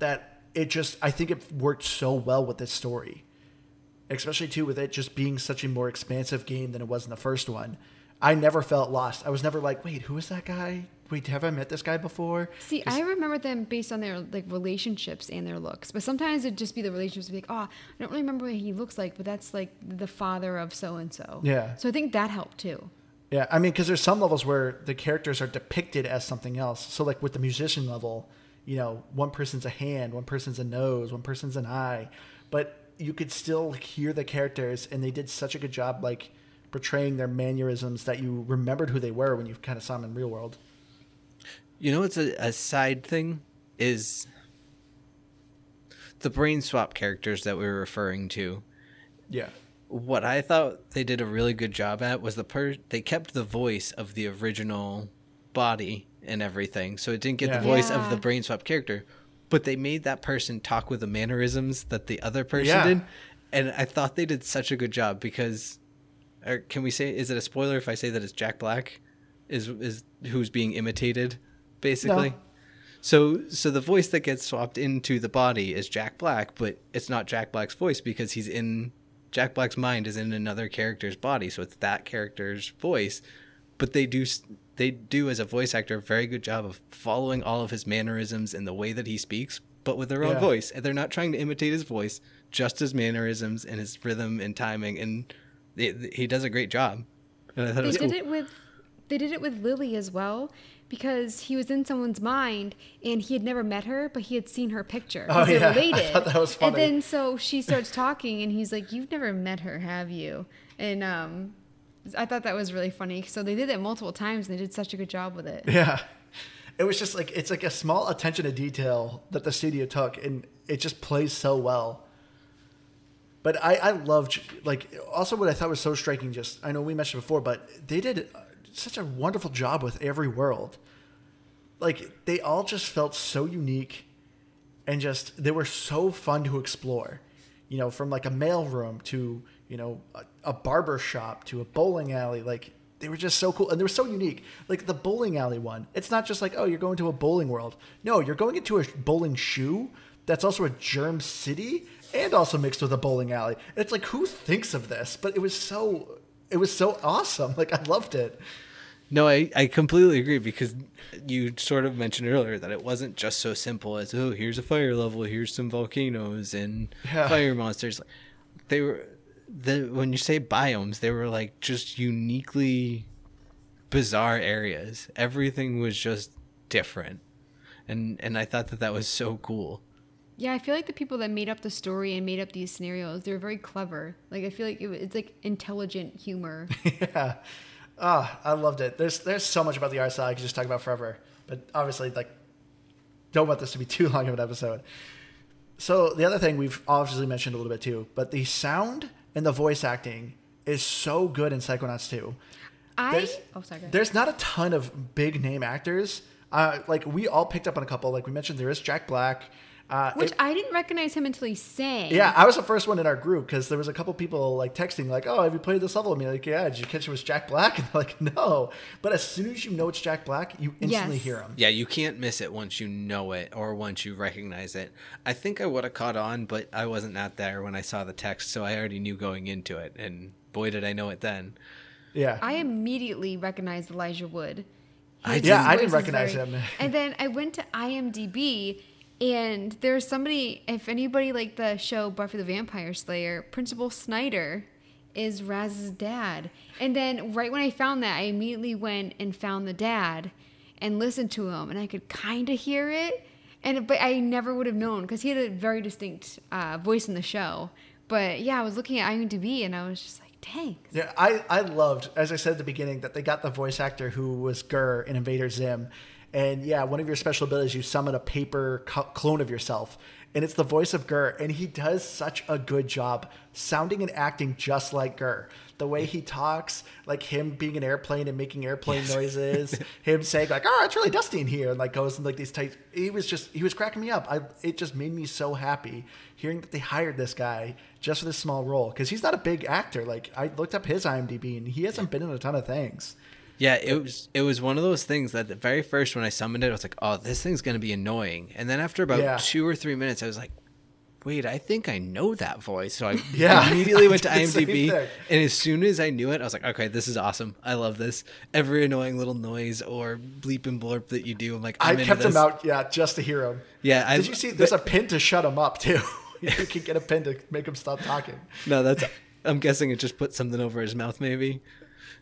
that it just I think it worked so well with this story. Especially too with it just being such a more expansive game than it was in the first one. I never felt lost. I was never like, wait, who is that guy? Wait, have I met this guy before? See, I remember them based on their like relationships and their looks, but sometimes it'd just be the relationships. Be like, oh, I don't really remember what he looks like, but that's like the father of so and so. Yeah. So I think that helped too. Yeah, I mean, because there's some levels where the characters are depicted as something else. So, like with the musician level, you know, one person's a hand, one person's a nose, one person's an eye, but you could still hear the characters, and they did such a good job, like portraying their mannerisms that you remembered who they were when you kind of saw them in real world. You know what's a, a side thing is the brain swap characters that we were referring to. Yeah, What I thought they did a really good job at was the per they kept the voice of the original body and everything, so it didn't get Yeah. the voice of the brain swap character, but they made that person talk with the mannerisms that the other person Yeah. did, and I thought they did such a good job because, or can we say is it a spoiler if I say that it's Jack Black, is is who's being imitated, basically. No. So so the voice that gets swapped into the body is Jack Black, but it's not Jack Black's voice because he's in Jack Black's mind is in another character's body, so it's that character's voice. But they do s- they do as a voice actor a very good job of following all of his mannerisms and the way that he speaks, but with their own Yeah. voice. And they're not trying to imitate his voice, just his mannerisms and his rhythm and timing, and they, he does a great job. And I thought it They was did cool. it with they did it with Lily as well because he was in someone's mind and he had never met her, but he had seen her picture. Oh, 'cause they're yeah. I thought that was funny. And then so she starts talking and he's like, "You've never met her, have you?" And um, I thought that was really funny. So they did it multiple times and they did such a good job with it. Yeah. It was just like it's like a small attention to detail that the studio took and it just plays so well. But I, I loved like also what I thought was so striking just I know we mentioned before, but they did uh, such a wonderful job with every world. Like they all just felt so unique and just they were so fun to explore. You know, from like a mailroom to, you know, a, a barber shop to a bowling alley, like they were just so cool and they were so unique. Like the bowling alley one, it's not just like, oh, you're going to a bowling world. No, you're going into a bowling shoe that's also a germ city and also mixed with a bowling alley. It's like who thinks of this? But it was so it was so awesome. Like I loved it. No, I, I completely agree because you sort of mentioned earlier that it wasn't just so simple as oh here's a fire level, here's some volcanoes and Yeah. fire monsters. They were the when you say biomes, they were like just uniquely bizarre areas. Everything was just different, and and I thought that that was so cool. Yeah, I feel like the people that made up the story and made up these scenarios, they're very clever. Like I feel like it, it's like intelligent humor. yeah. Ah, I loved it. There's there's so much about the art style I could just talk about forever. But obviously, like, don't want this to be too long of an episode. So the other thing we've obviously mentioned a little bit too, but the sound and the voice acting is so good in Psychonauts 2. I There's, oh sorry. there's not a ton of big name actors. Uh, like we all picked up on a couple. Like we mentioned, there is Jack Black. Uh, Which it- I didn't recognize him until he sang. yeah, I was the first one in our group because there was a couple people like texting like, "Oh, have you played this level?" I mean, like, "Yeah." Did you catch it was Jack Black? And they're like, "No." But as soon as you know it's Jack Black, you instantly Yes. hear him. Yeah, you can't miss it once you know it or once you recognize it. I think I would have caught on, but I wasn't out there when I saw the text, so I already knew going into it, and boy did I know it then. Yeah, I immediately recognized Elijah Wood. I His did- Yeah, I didn't is recognize him. and then I went to IMDb, and there's somebody. If anybody like the show Buffy the Vampire Slayer, Principal Snyder is Raz's dad. And then right when I found that, I immediately went and found the dad and listened to him, and I could kind of hear it. And but I never would have known because he had a very distinct uh, voice in the show. But yeah, I was looking at IMDb, and I was just like, dang. Yeah, I, I loved, as I said at the beginning, that they got the voice actor who was GIR in Invader Zim. And yeah, one of your special abilities, you summon a paper co- clone of yourself. And it's the voice of GIR. And he does such a good job sounding and acting just like GIR. The way he talks, like him being an airplane and making airplane noises, him saying like, "Oh, it's really dusty in here," and like goes in like these tight. He was just he was cracking me up. I it just made me so happy hearing that they hired this guy just for this small role because he's not a big actor. Like I looked up his IMDb and he hasn't been in a ton of things. Yeah, it was it was one of those things that the very first when I summoned it, I was like, "Oh, this thing's gonna be annoying." And then after about Yeah. two or three minutes, I was like, "Wait, I think I know that voice." So I Yeah, immediately went to I did the same IMDb, and as soon as I knew it, I was like, "Okay, this is awesome. I love this. Every annoying little noise or bleep and blurp that you do, I'm like, i I'm into kept him out, yeah, just to hear him. Yeah, I Did you see? There's a pin to shut him up too. you can get a pin to make him stop talking. no, that's. I'm guessing it just put something over his mouth, maybe.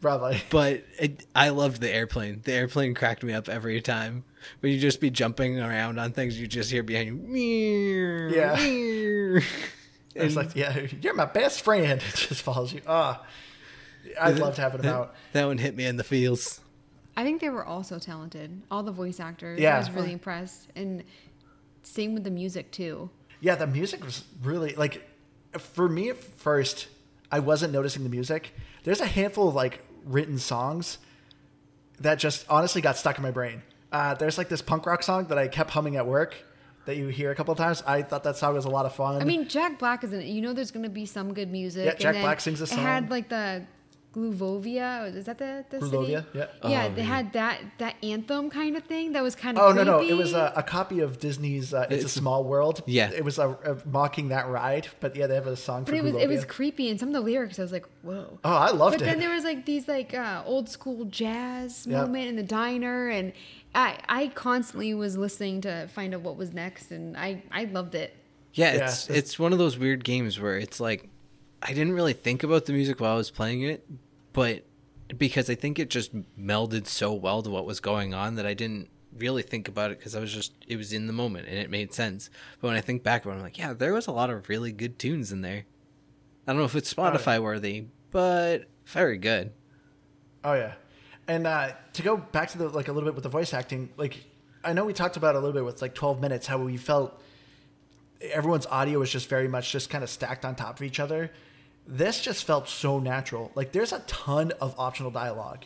Probably. But it, I loved the airplane. The airplane cracked me up every time. When you just be jumping around on things, you just hear behind you. "Meow, Yeah. meow." It's like, yeah, you're my best friend. It just follows you. Ah, I loved having him out. That one hit me in the feels. I think they were all so talented. All the voice actors. Yeah. I was really impressed. And same with the music too. Yeah, the music was really like for me at first, I wasn't noticing the music. There's a handful of like written songs that just honestly got stuck in my brain. Uh, there's like this punk rock song that I kept humming at work, that you hear a couple of times. I thought that song was a lot of fun. I mean, Jack Black is in it. You know, there's gonna be some good music. Yeah, Jack Black sings a song. It had like the Grulovia. Is that the the Grulovia, city? yeah. Yeah, Oh, they yeah. had that that anthem kind of thing. That was kind of. Oh no no! It was a, a copy of Disney's uh, "It's, a Small World." Yeah. it was a, a mocking that ride, but yeah, they have a song for But it was it was creepy, and some of the lyrics I was like, whoa. Oh, I loved But it. But then there was like these like uh, old school jazz Yeah. moment in the diner, and I I constantly was listening to find out what was next, and I I loved it. Yeah, Yeah, it's it's- it's one of those weird games where it's like I didn't really think about the music while I was playing it, but because I think it just melded so well to what was going on that I didn't really think about it because I was just it was in the moment and it made sense. But when I think back about it, I'm like, yeah, there was a lot of really good tunes in there. I don't know if it's Oh, yeah. Spotify worthy, but very good. Oh yeah, and uh, to go back to the like a little bit with the voice acting, like I know we talked about a little bit with like twelve minutes how we felt everyone's audio was just very much just kind of stacked on top of each other. This just felt so natural. Like there's a ton of optional dialogue.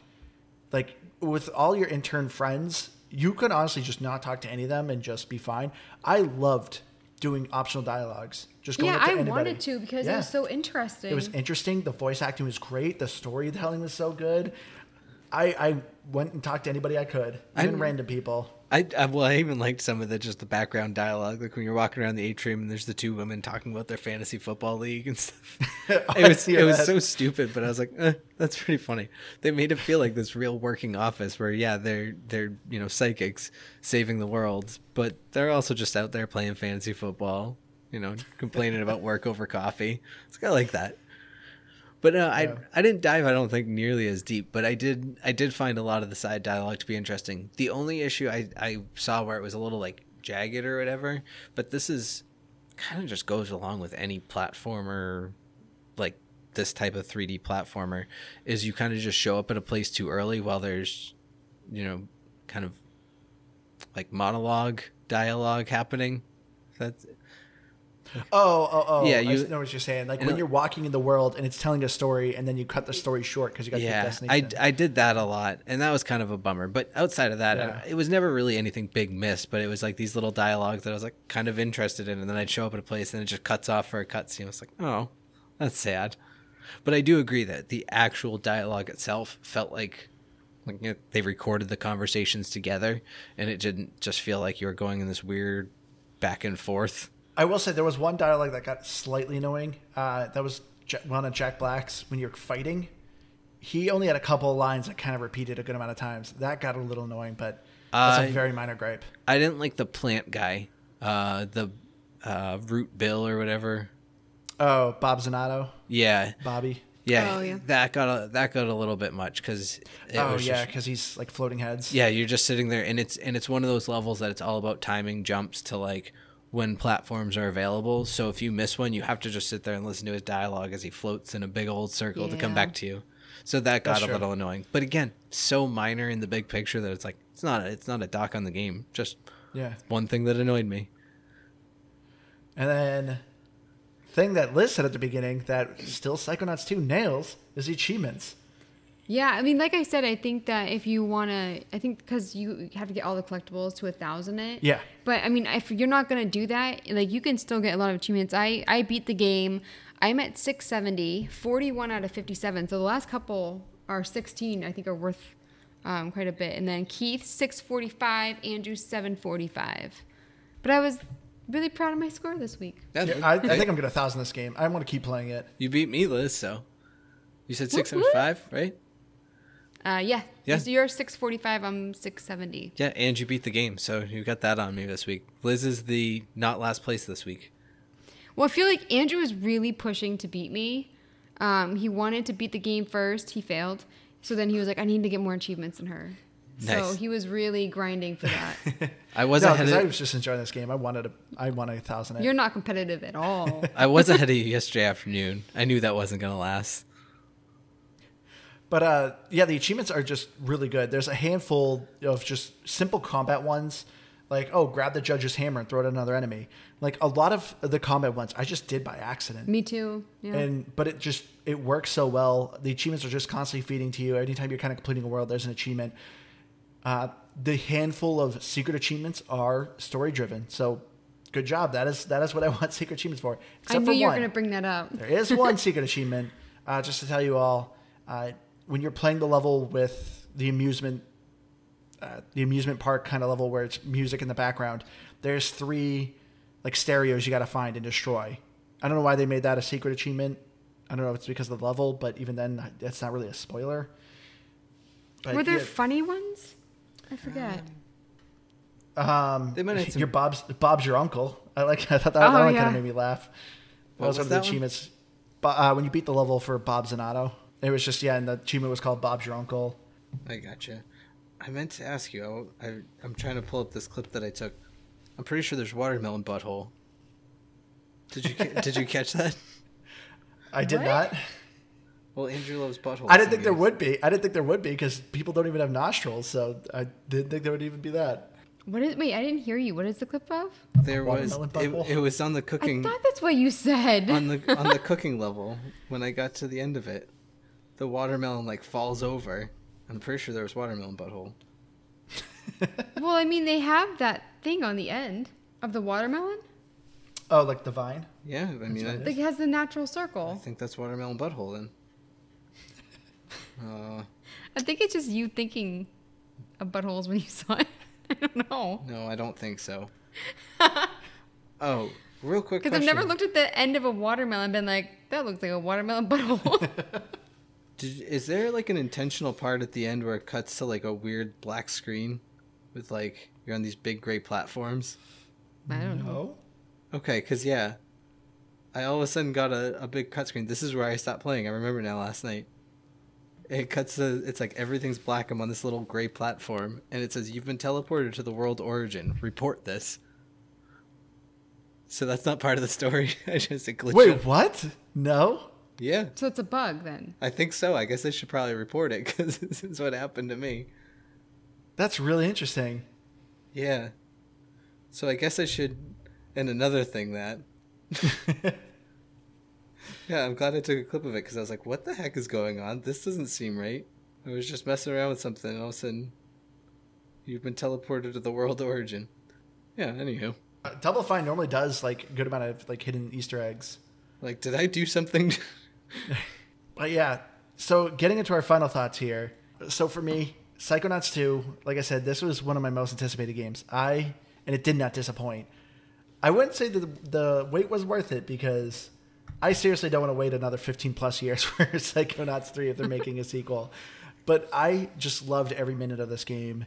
Like with all your intern friends, you could honestly just not talk to any of them and just be fine. I loved doing optional dialogues. Just going yeah, I anybody. wanted to because it was so interesting. It was interesting. The voice acting was great. The storytelling was so good. I, I went and talked to anybody I could, even I'm- random people. I, I well, I even liked some of the just the background dialogue, like when you're walking around the atrium and there's the two women talking about their fantasy football league and stuff. I it was it was so stupid, but I was like, eh, that's pretty funny. They made it feel like this real working office where yeah, they're they're you know psychics saving the world, but they're also just out there playing fantasy football, you know, complaining about work over coffee. It's kind of like that. But no, I I didn't dive. I don't think nearly as deep, but I did I did find a lot of the side dialogue to be interesting. The only issue I I saw where it was a little like jagged or whatever, but this is kind of just goes along with any platformer like this type of 3D platformer is you kind of just show up at a place too early while there's you know kind of like monologue dialogue happening. That's Oh, oh, oh. Yeah, you- I know what you're saying. Like when you're walking in the world and it's telling a story, and then you cut the story short because you got to yeah, the I, destination. I did that a lot, and that was kind of a bummer. But outside of that, Yeah. it was never really anything big miss. But it was like these little dialogues that I was like kind of interested in, and then I'd show up at a place and it just cuts off for a cutscene. I was like, oh, that's sad. But I do agree that the actual dialogue itself felt like like you know, they recorded the conversations together, and it didn't just feel like you were going in this weird back and forth. I will say there was one dialogue that got slightly annoying. Uh, that was one of Jack Black's when you're fighting. He only had a couple of lines that kind of repeated a good amount of times. That got a little annoying, but that's a very minor gripe. I didn't like the plant guy, uh, the uh, root bill or whatever. Oh, Bob Zanotto, Yeah, Bobby. Yeah, Oh, yeah. that got a that got a little bit much because oh yeah, because he's like floating heads. yeah, you're just sitting there, and it's and it's one of those levels that it's all about timing jumps to like when platforms are available. So if you miss one, you have to just sit there and listen to his dialogue as he floats in a big old circle to come back to you. So that got That's a true. little annoying, but again, so minor in the big picture that it's like it's not it's not a dock on the game. Just yeah. one thing that annoyed me. And then thing that Liz said at the beginning that still Psychonauts 2 nails is achievements. Yeah, I mean, like I said, I think that if you want to, I think because you have to get all the collectibles to a thousand it. Yeah. But I mean, if you're not gonna do that, like you can still get a lot of achievements. I I beat the game. I'm at 670, 41 out of 57. So the last couple are 16. I think are worth um, quite a bit. And then Keith 645, Andrew 745. But I was really proud of my score this week. Yeah, Yeah, I, I think I'm going to thousand this game. I want to keep playing it. you beat me, Liz. So you said Whoop, six seventy five, right? Uh, yeah. Yeah. So you're 645. I'm 670. Yeah, and you beat the game, so you got that on me this week. Liz is the not last place this week. Well, I feel like Andrew was really pushing to beat me. Um, he wanted to beat the game first. He failed. So then he was like, I need to get more achievements than her. Nice. So he was really grinding for that. I was no, ahead. Of, I was just enjoying this game. I wanted a, I want a thousand. You're not competitive at all. I was ahead of you yesterday afternoon. I knew that wasn't gonna last. But uh, yeah, the achievements are just really good. There's a handful of just simple combat ones, like oh, grab the judge's hammer and throw it at another enemy. Like a lot of the combat ones, I just did by accident. me too. Yeah. And but it just it works so well. The achievements are just constantly feeding to you. Anytime you're kind of completing a world, there's an achievement. Uh, the handful of secret achievements are story driven. So good job. That is that is what I want secret achievements for. I knew for you were going to bring that up. There is one secret achievement, uh, just to tell you all. Uh, when you're playing the level with the amusement, uh, the amusement park kind of level where it's music in the background, there's three like stereos you got to find and destroy. I don't know why they made that a secret achievement. I don't know if it's because of the level, but even then, that's not really a spoiler. But Were there yeah, funny ones? I forget. um, They might have some- your Bob's Bob's your uncle. I like. I thought that, that Oh, one yeah. kind of made me laugh. That What was, was one of the that achievements. But uh, when you beat the level for Bob Zanotto, it was just yeah, and the achievement was called Bob's your uncle. I gotcha. I meant to ask you. I, I, I'm trying to pull up this clip that I took. I'm pretty sure there's watermelon butthole. Did you did you catch that? I did What? not. Well, Andrew loves butthole. I didn't think there would be. I didn't think there would be because people don't even have nostrils, so I didn't think there would even be that. What is? Wait, I didn't hear you. What is the clip of? There was it, it was on the cooking. I thought that's what you said. on the on the cooking level when I got to the end of it. The watermelon like falls over. I'm pretty sure there was watermelon butthole. well, I mean, they have that thing on the end of the watermelon. Oh, like the vine. Yeah, I mean, I, it Like it has the natural circle. I think that's watermelon butthole then. Uh, I think it's just you thinking of buttholes when you saw it. I don't know. no, I don't think so. oh, real quick Because I've never looked at the end of a watermelon and been like, that looks like a watermelon butthole. Did, is there like an intentional part at the end where it cuts to like a weird black screen with like you're on these big gray platforms? I don't know. Okay, cause yeah, I all of a sudden got a, a big cut screen. This is where I stopped playing. I remember now last night. It cuts to it's like everything's black. I'm on this little gray platform, and it says you've been teleported to the world origin. Report this. So that's not part of the story. I just it glitched. Wait, up. what? No. Yeah, So it's a bug then. I think so. I guess I should probably report it because this is what happened to me. That's really interesting. Yeah. So I guess I should. And another thing that. Yeah, I'm glad I took a clip of it because I was like, what the heck is going on? This doesn't seem right. I was just messing around with something and all of a sudden. You've been teleported to the world origin. Yeah, anywho. Uh, Double Fine normally does like a good amount of like hidden Easter eggs. Like, did I do something? But yeah, so getting into our final thoughts here. So for me, Psychonauts 2, like I said, this was one of my most anticipated games. I and it did not disappoint. I wouldn't say that the wait was worth it because I seriously don't want to wait another 15 plus years for Psychonauts 3 if they're making a sequel. But I just loved every minute of this game.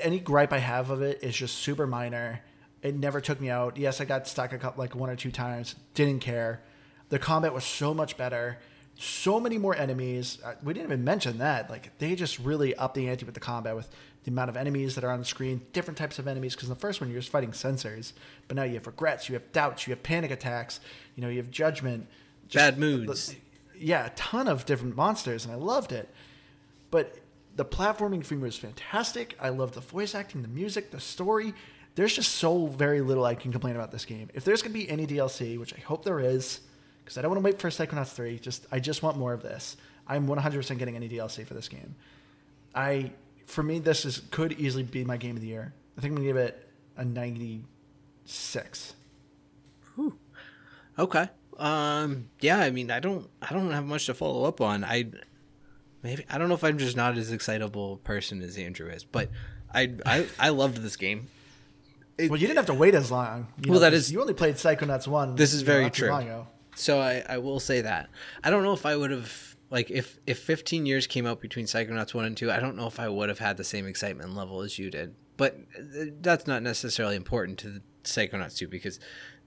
Any gripe I have of it is just super minor. It never took me out. Yes, I got stuck a couple, like one or two times. Didn't care. The combat was so much better. So many more enemies. Uh, We didn't even mention that. Like they just really upped the ante with the combat with the amount of enemies that are on the screen, different types of enemies. Because in the first one you're just fighting censors, but now you have regrets, you have doubts, you have panic attacks. You know, you have judgment. Bad moods. Yeah, a ton of different monsters, and I loved it. But the platforming for me was fantastic. I love the voice acting, the music, the story. There's just so very little I can complain about this game. If there's going to be any DLC, which I hope there is, because I don't want to wait for Psychonauts 3, just I just want more of this. I'm 100% getting any DLC for this game. I for me this is could easily be my game of the year. I think I'm going to give it a 96. Okay. Um. Yeah. I mean, I don't. I don't have much to follow up on. I maybe I don't know if I'm just not as excitable a person as Andrew is, but I I I loved this game. It- Well, you didn't have to wait as long. Well, that 'cause is- you only played Psychonauts 1. This is very true. So I, I will say that. I don't know if I would have like if if 15 years came out between Psychonauts 1 and 2 I don't know if I would have had the same excitement level as you did. But uh, that's not necessarily important to the Psychonauts 2 because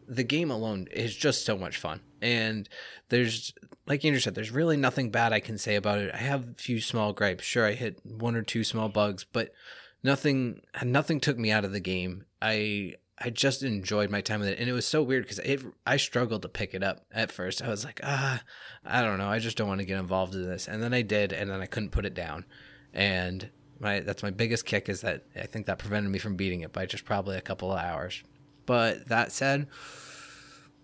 the game alone is just so much fun. And there's like Andrew said there's really nothing bad I can say about it. I have a few small gripes. Sure I hit one or two small bugs but nothing nothing took me out of the game. I I just enjoyed my time with it, and it was so weird because it I struggled to pick it up at first. I was like, ah, I don't know, I just don't want to get involved in this, and then I did, and then I couldn't put it down, and my that's my biggest kick is that I think that prevented me from beating it by just probably a couple of hours. But that said,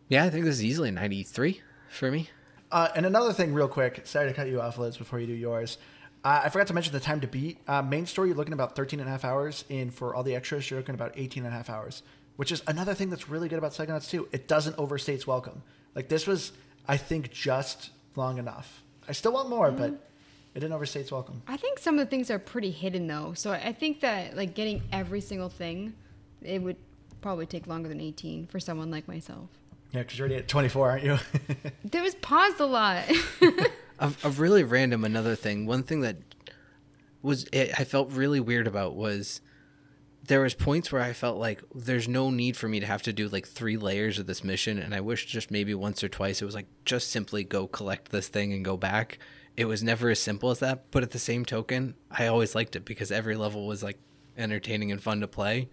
yeah, I think this is easily ninety three for me. Uh, and another thing, real quick. Sorry to cut you off, Liz, before you do yours. Uh, I forgot to mention the time to beat. Uh, main story, you're looking about 13 and a half hours. And for all the extras, you're looking about 18 and a half hours. Which is another thing that's really good about Psychonauts 2. It doesn't overstay its welcome. Like this was, I think, just long enough. I still want more, but mm-hmm. it didn't overstay its welcome. I think some of the things are pretty hidden though. So I think that like getting every single thing, it would probably take longer than 18 for someone like myself. Yeah, because you're already at 24, aren't you? There was paused a lot. of, a really random another thing one thing that was it, i felt really weird about was there was points where i felt like there's no need for me to have to do like three layers of this mission and i wish just maybe once or twice it was like just simply go collect this thing and go back it was never as simple as that but at the same token i always liked it because every level was like entertaining and fun to play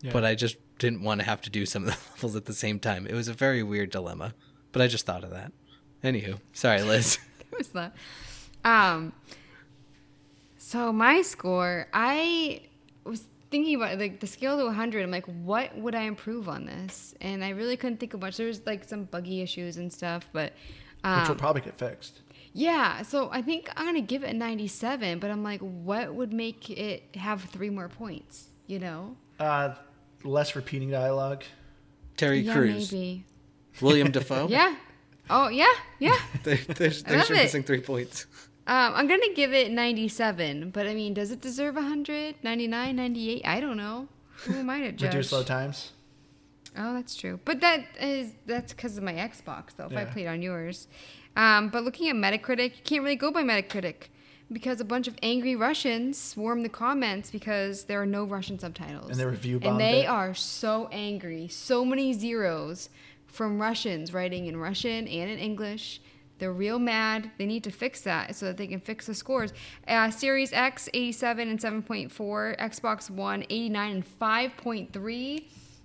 Yeah. but i just didn't want to have to do some of the levels at the same time it was a very weird dilemma but i just thought of that anywho sorry liz What was that? Um. So my score, I was thinking about like the scale to 100. I'm like, what would I improve on this? And I really couldn't think of much. There was like some buggy issues and stuff, but um, which will probably get fixed. yeah. So I think I'm gonna give it a 97. But I'm like, what would make it have three more points? You know? Uh, less repeating dialogue. terry yeah, Crews, maybe. willem dafoe Yeah. Oh yeah, yeah. There- there's I there's love your it. missing three points. Um, I'm gonna give it 97, but I mean, does it deserve 100, 99, 98? I don't know. Who am I to judge? Reduce slow times. Oh, that's true. But that is that's because of my Xbox, though. If I played on yours, um, but looking at Metacritic, you can't really go by Metacritic because a bunch of angry Russians swarm the comments because there are no Russian subtitles. And they review And they it. are so angry. So many zeros from Russians writing in Russian and in English. They're real mad. They need to fix that so that they can fix the scores. Uh, Series X, 87 and 7.4. Xbox One, 89 and 5.3.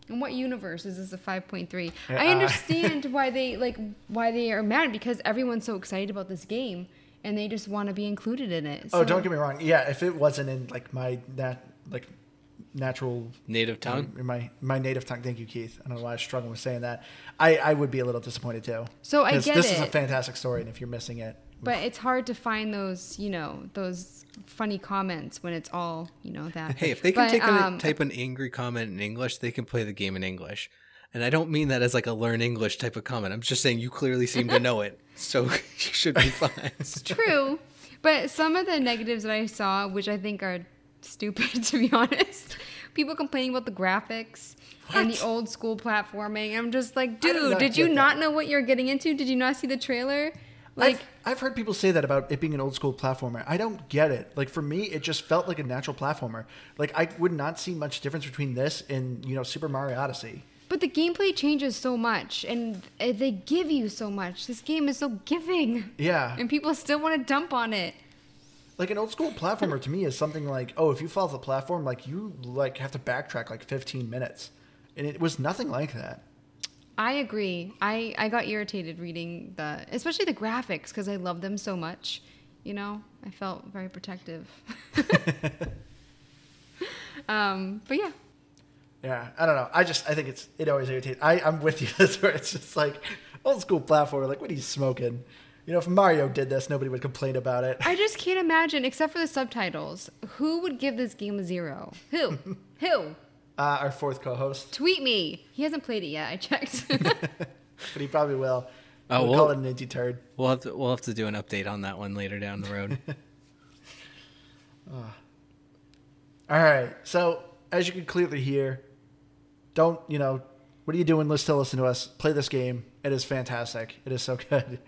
In what universe is this a 5.3? I Uh, understand why they like why they are mad because everyone's so excited about this game and they just want to be included in it. Oh, don't get me wrong. Yeah, if it wasn't in like my that like natural Native tongue. in my my native tongue. Thank you, Keith. I don't know why I was struggling with saying that. I I would be a little disappointed too. So I get this is a fantastic story, and if you're missing it, But it's hard to find those, you know, those funny comments when it's all, you know, that. Hey, if they can But, take um, a, type an angry comment in English, they can play the game in English. And I don't mean that as like a learn English type of comment. I'm just saying you clearly seem to know it, so you should be fine. It's true. But some of the negatives that I saw, which I think are stupid to be honest, people complaining about the graphics and the old school platforming. I'm just like, dude, did you that. not know what you're getting into? Did you not see the trailer? Like, I've, I've heard people say that about it being an old school platformer. I don't get it. Like for me, it just felt like a natural platformer. Like I would not see much difference between this and you know Super Mario Odyssey. but the gameplay changes so much and they give you so much. This game is so giving. Yeah, And people still want to dump on it. Like an old school platformer to me is something like oh if you fall off the platform like you like have to backtrack like 15 minutes, and it was nothing like that. I agree. I, I got irritated reading the, especially the graphics, because I love them so much. You know, I felt very protective. um, but yeah, Yeah, I don't know. I just I think it's it always irritates. I I'm with you. That's where it's just like old school platformer. Like what are you smoking? You know, if Mario did this, nobody would complain about it. I just can't imagine, except for the subtitles, who would give this game a zero? Who? Who? Uh, our fourth co-host, Tweet me. He hasn't played it yet. I checked. but he probably will. Oh, we'll well- call it an inty turd. We'll have to we'll have to do an update on that one later down the road. All right. So as you can clearly hear, don't you know? What are you doing? Let's still listen to us. Play this game. It is fantastic. It is so good.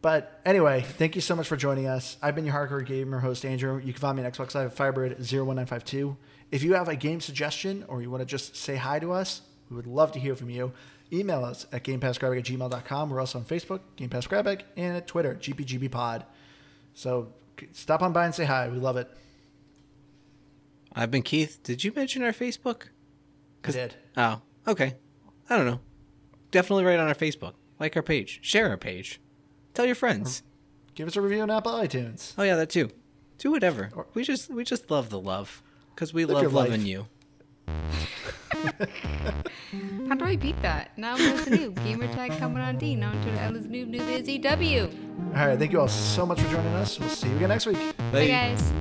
But anyway, thank you so much for joining us. I've been your hardcore gamer host, Andrew. You can find me on Xbox Live at Firebird01952. If you have a game suggestion or you want to just say hi to us, we would love to hear from you. Email us at GamePassGrabBag at gmail.com. We're also on Facebook, Game Pass Grab Bag, and at Twitter, GPGBPod. So stop on by and say hi. We love it. I've been Keith. Did you mention our Facebook? I did. Oh, okay. I don't know. Definitely right on our Facebook. Like our page. Share our page. Tell your friends. Give us a review on Apple iTunes. Oh yeah, that too. Do whatever. Or- We just we just love the love because we Live your love life. loving you. How do I beat that? Now I'm with the noob. Gamertag coming on D. Now to the Ella's noob noob is EW. All right. Thank you all so much for joining us. We'll see you again next week. Bye guys.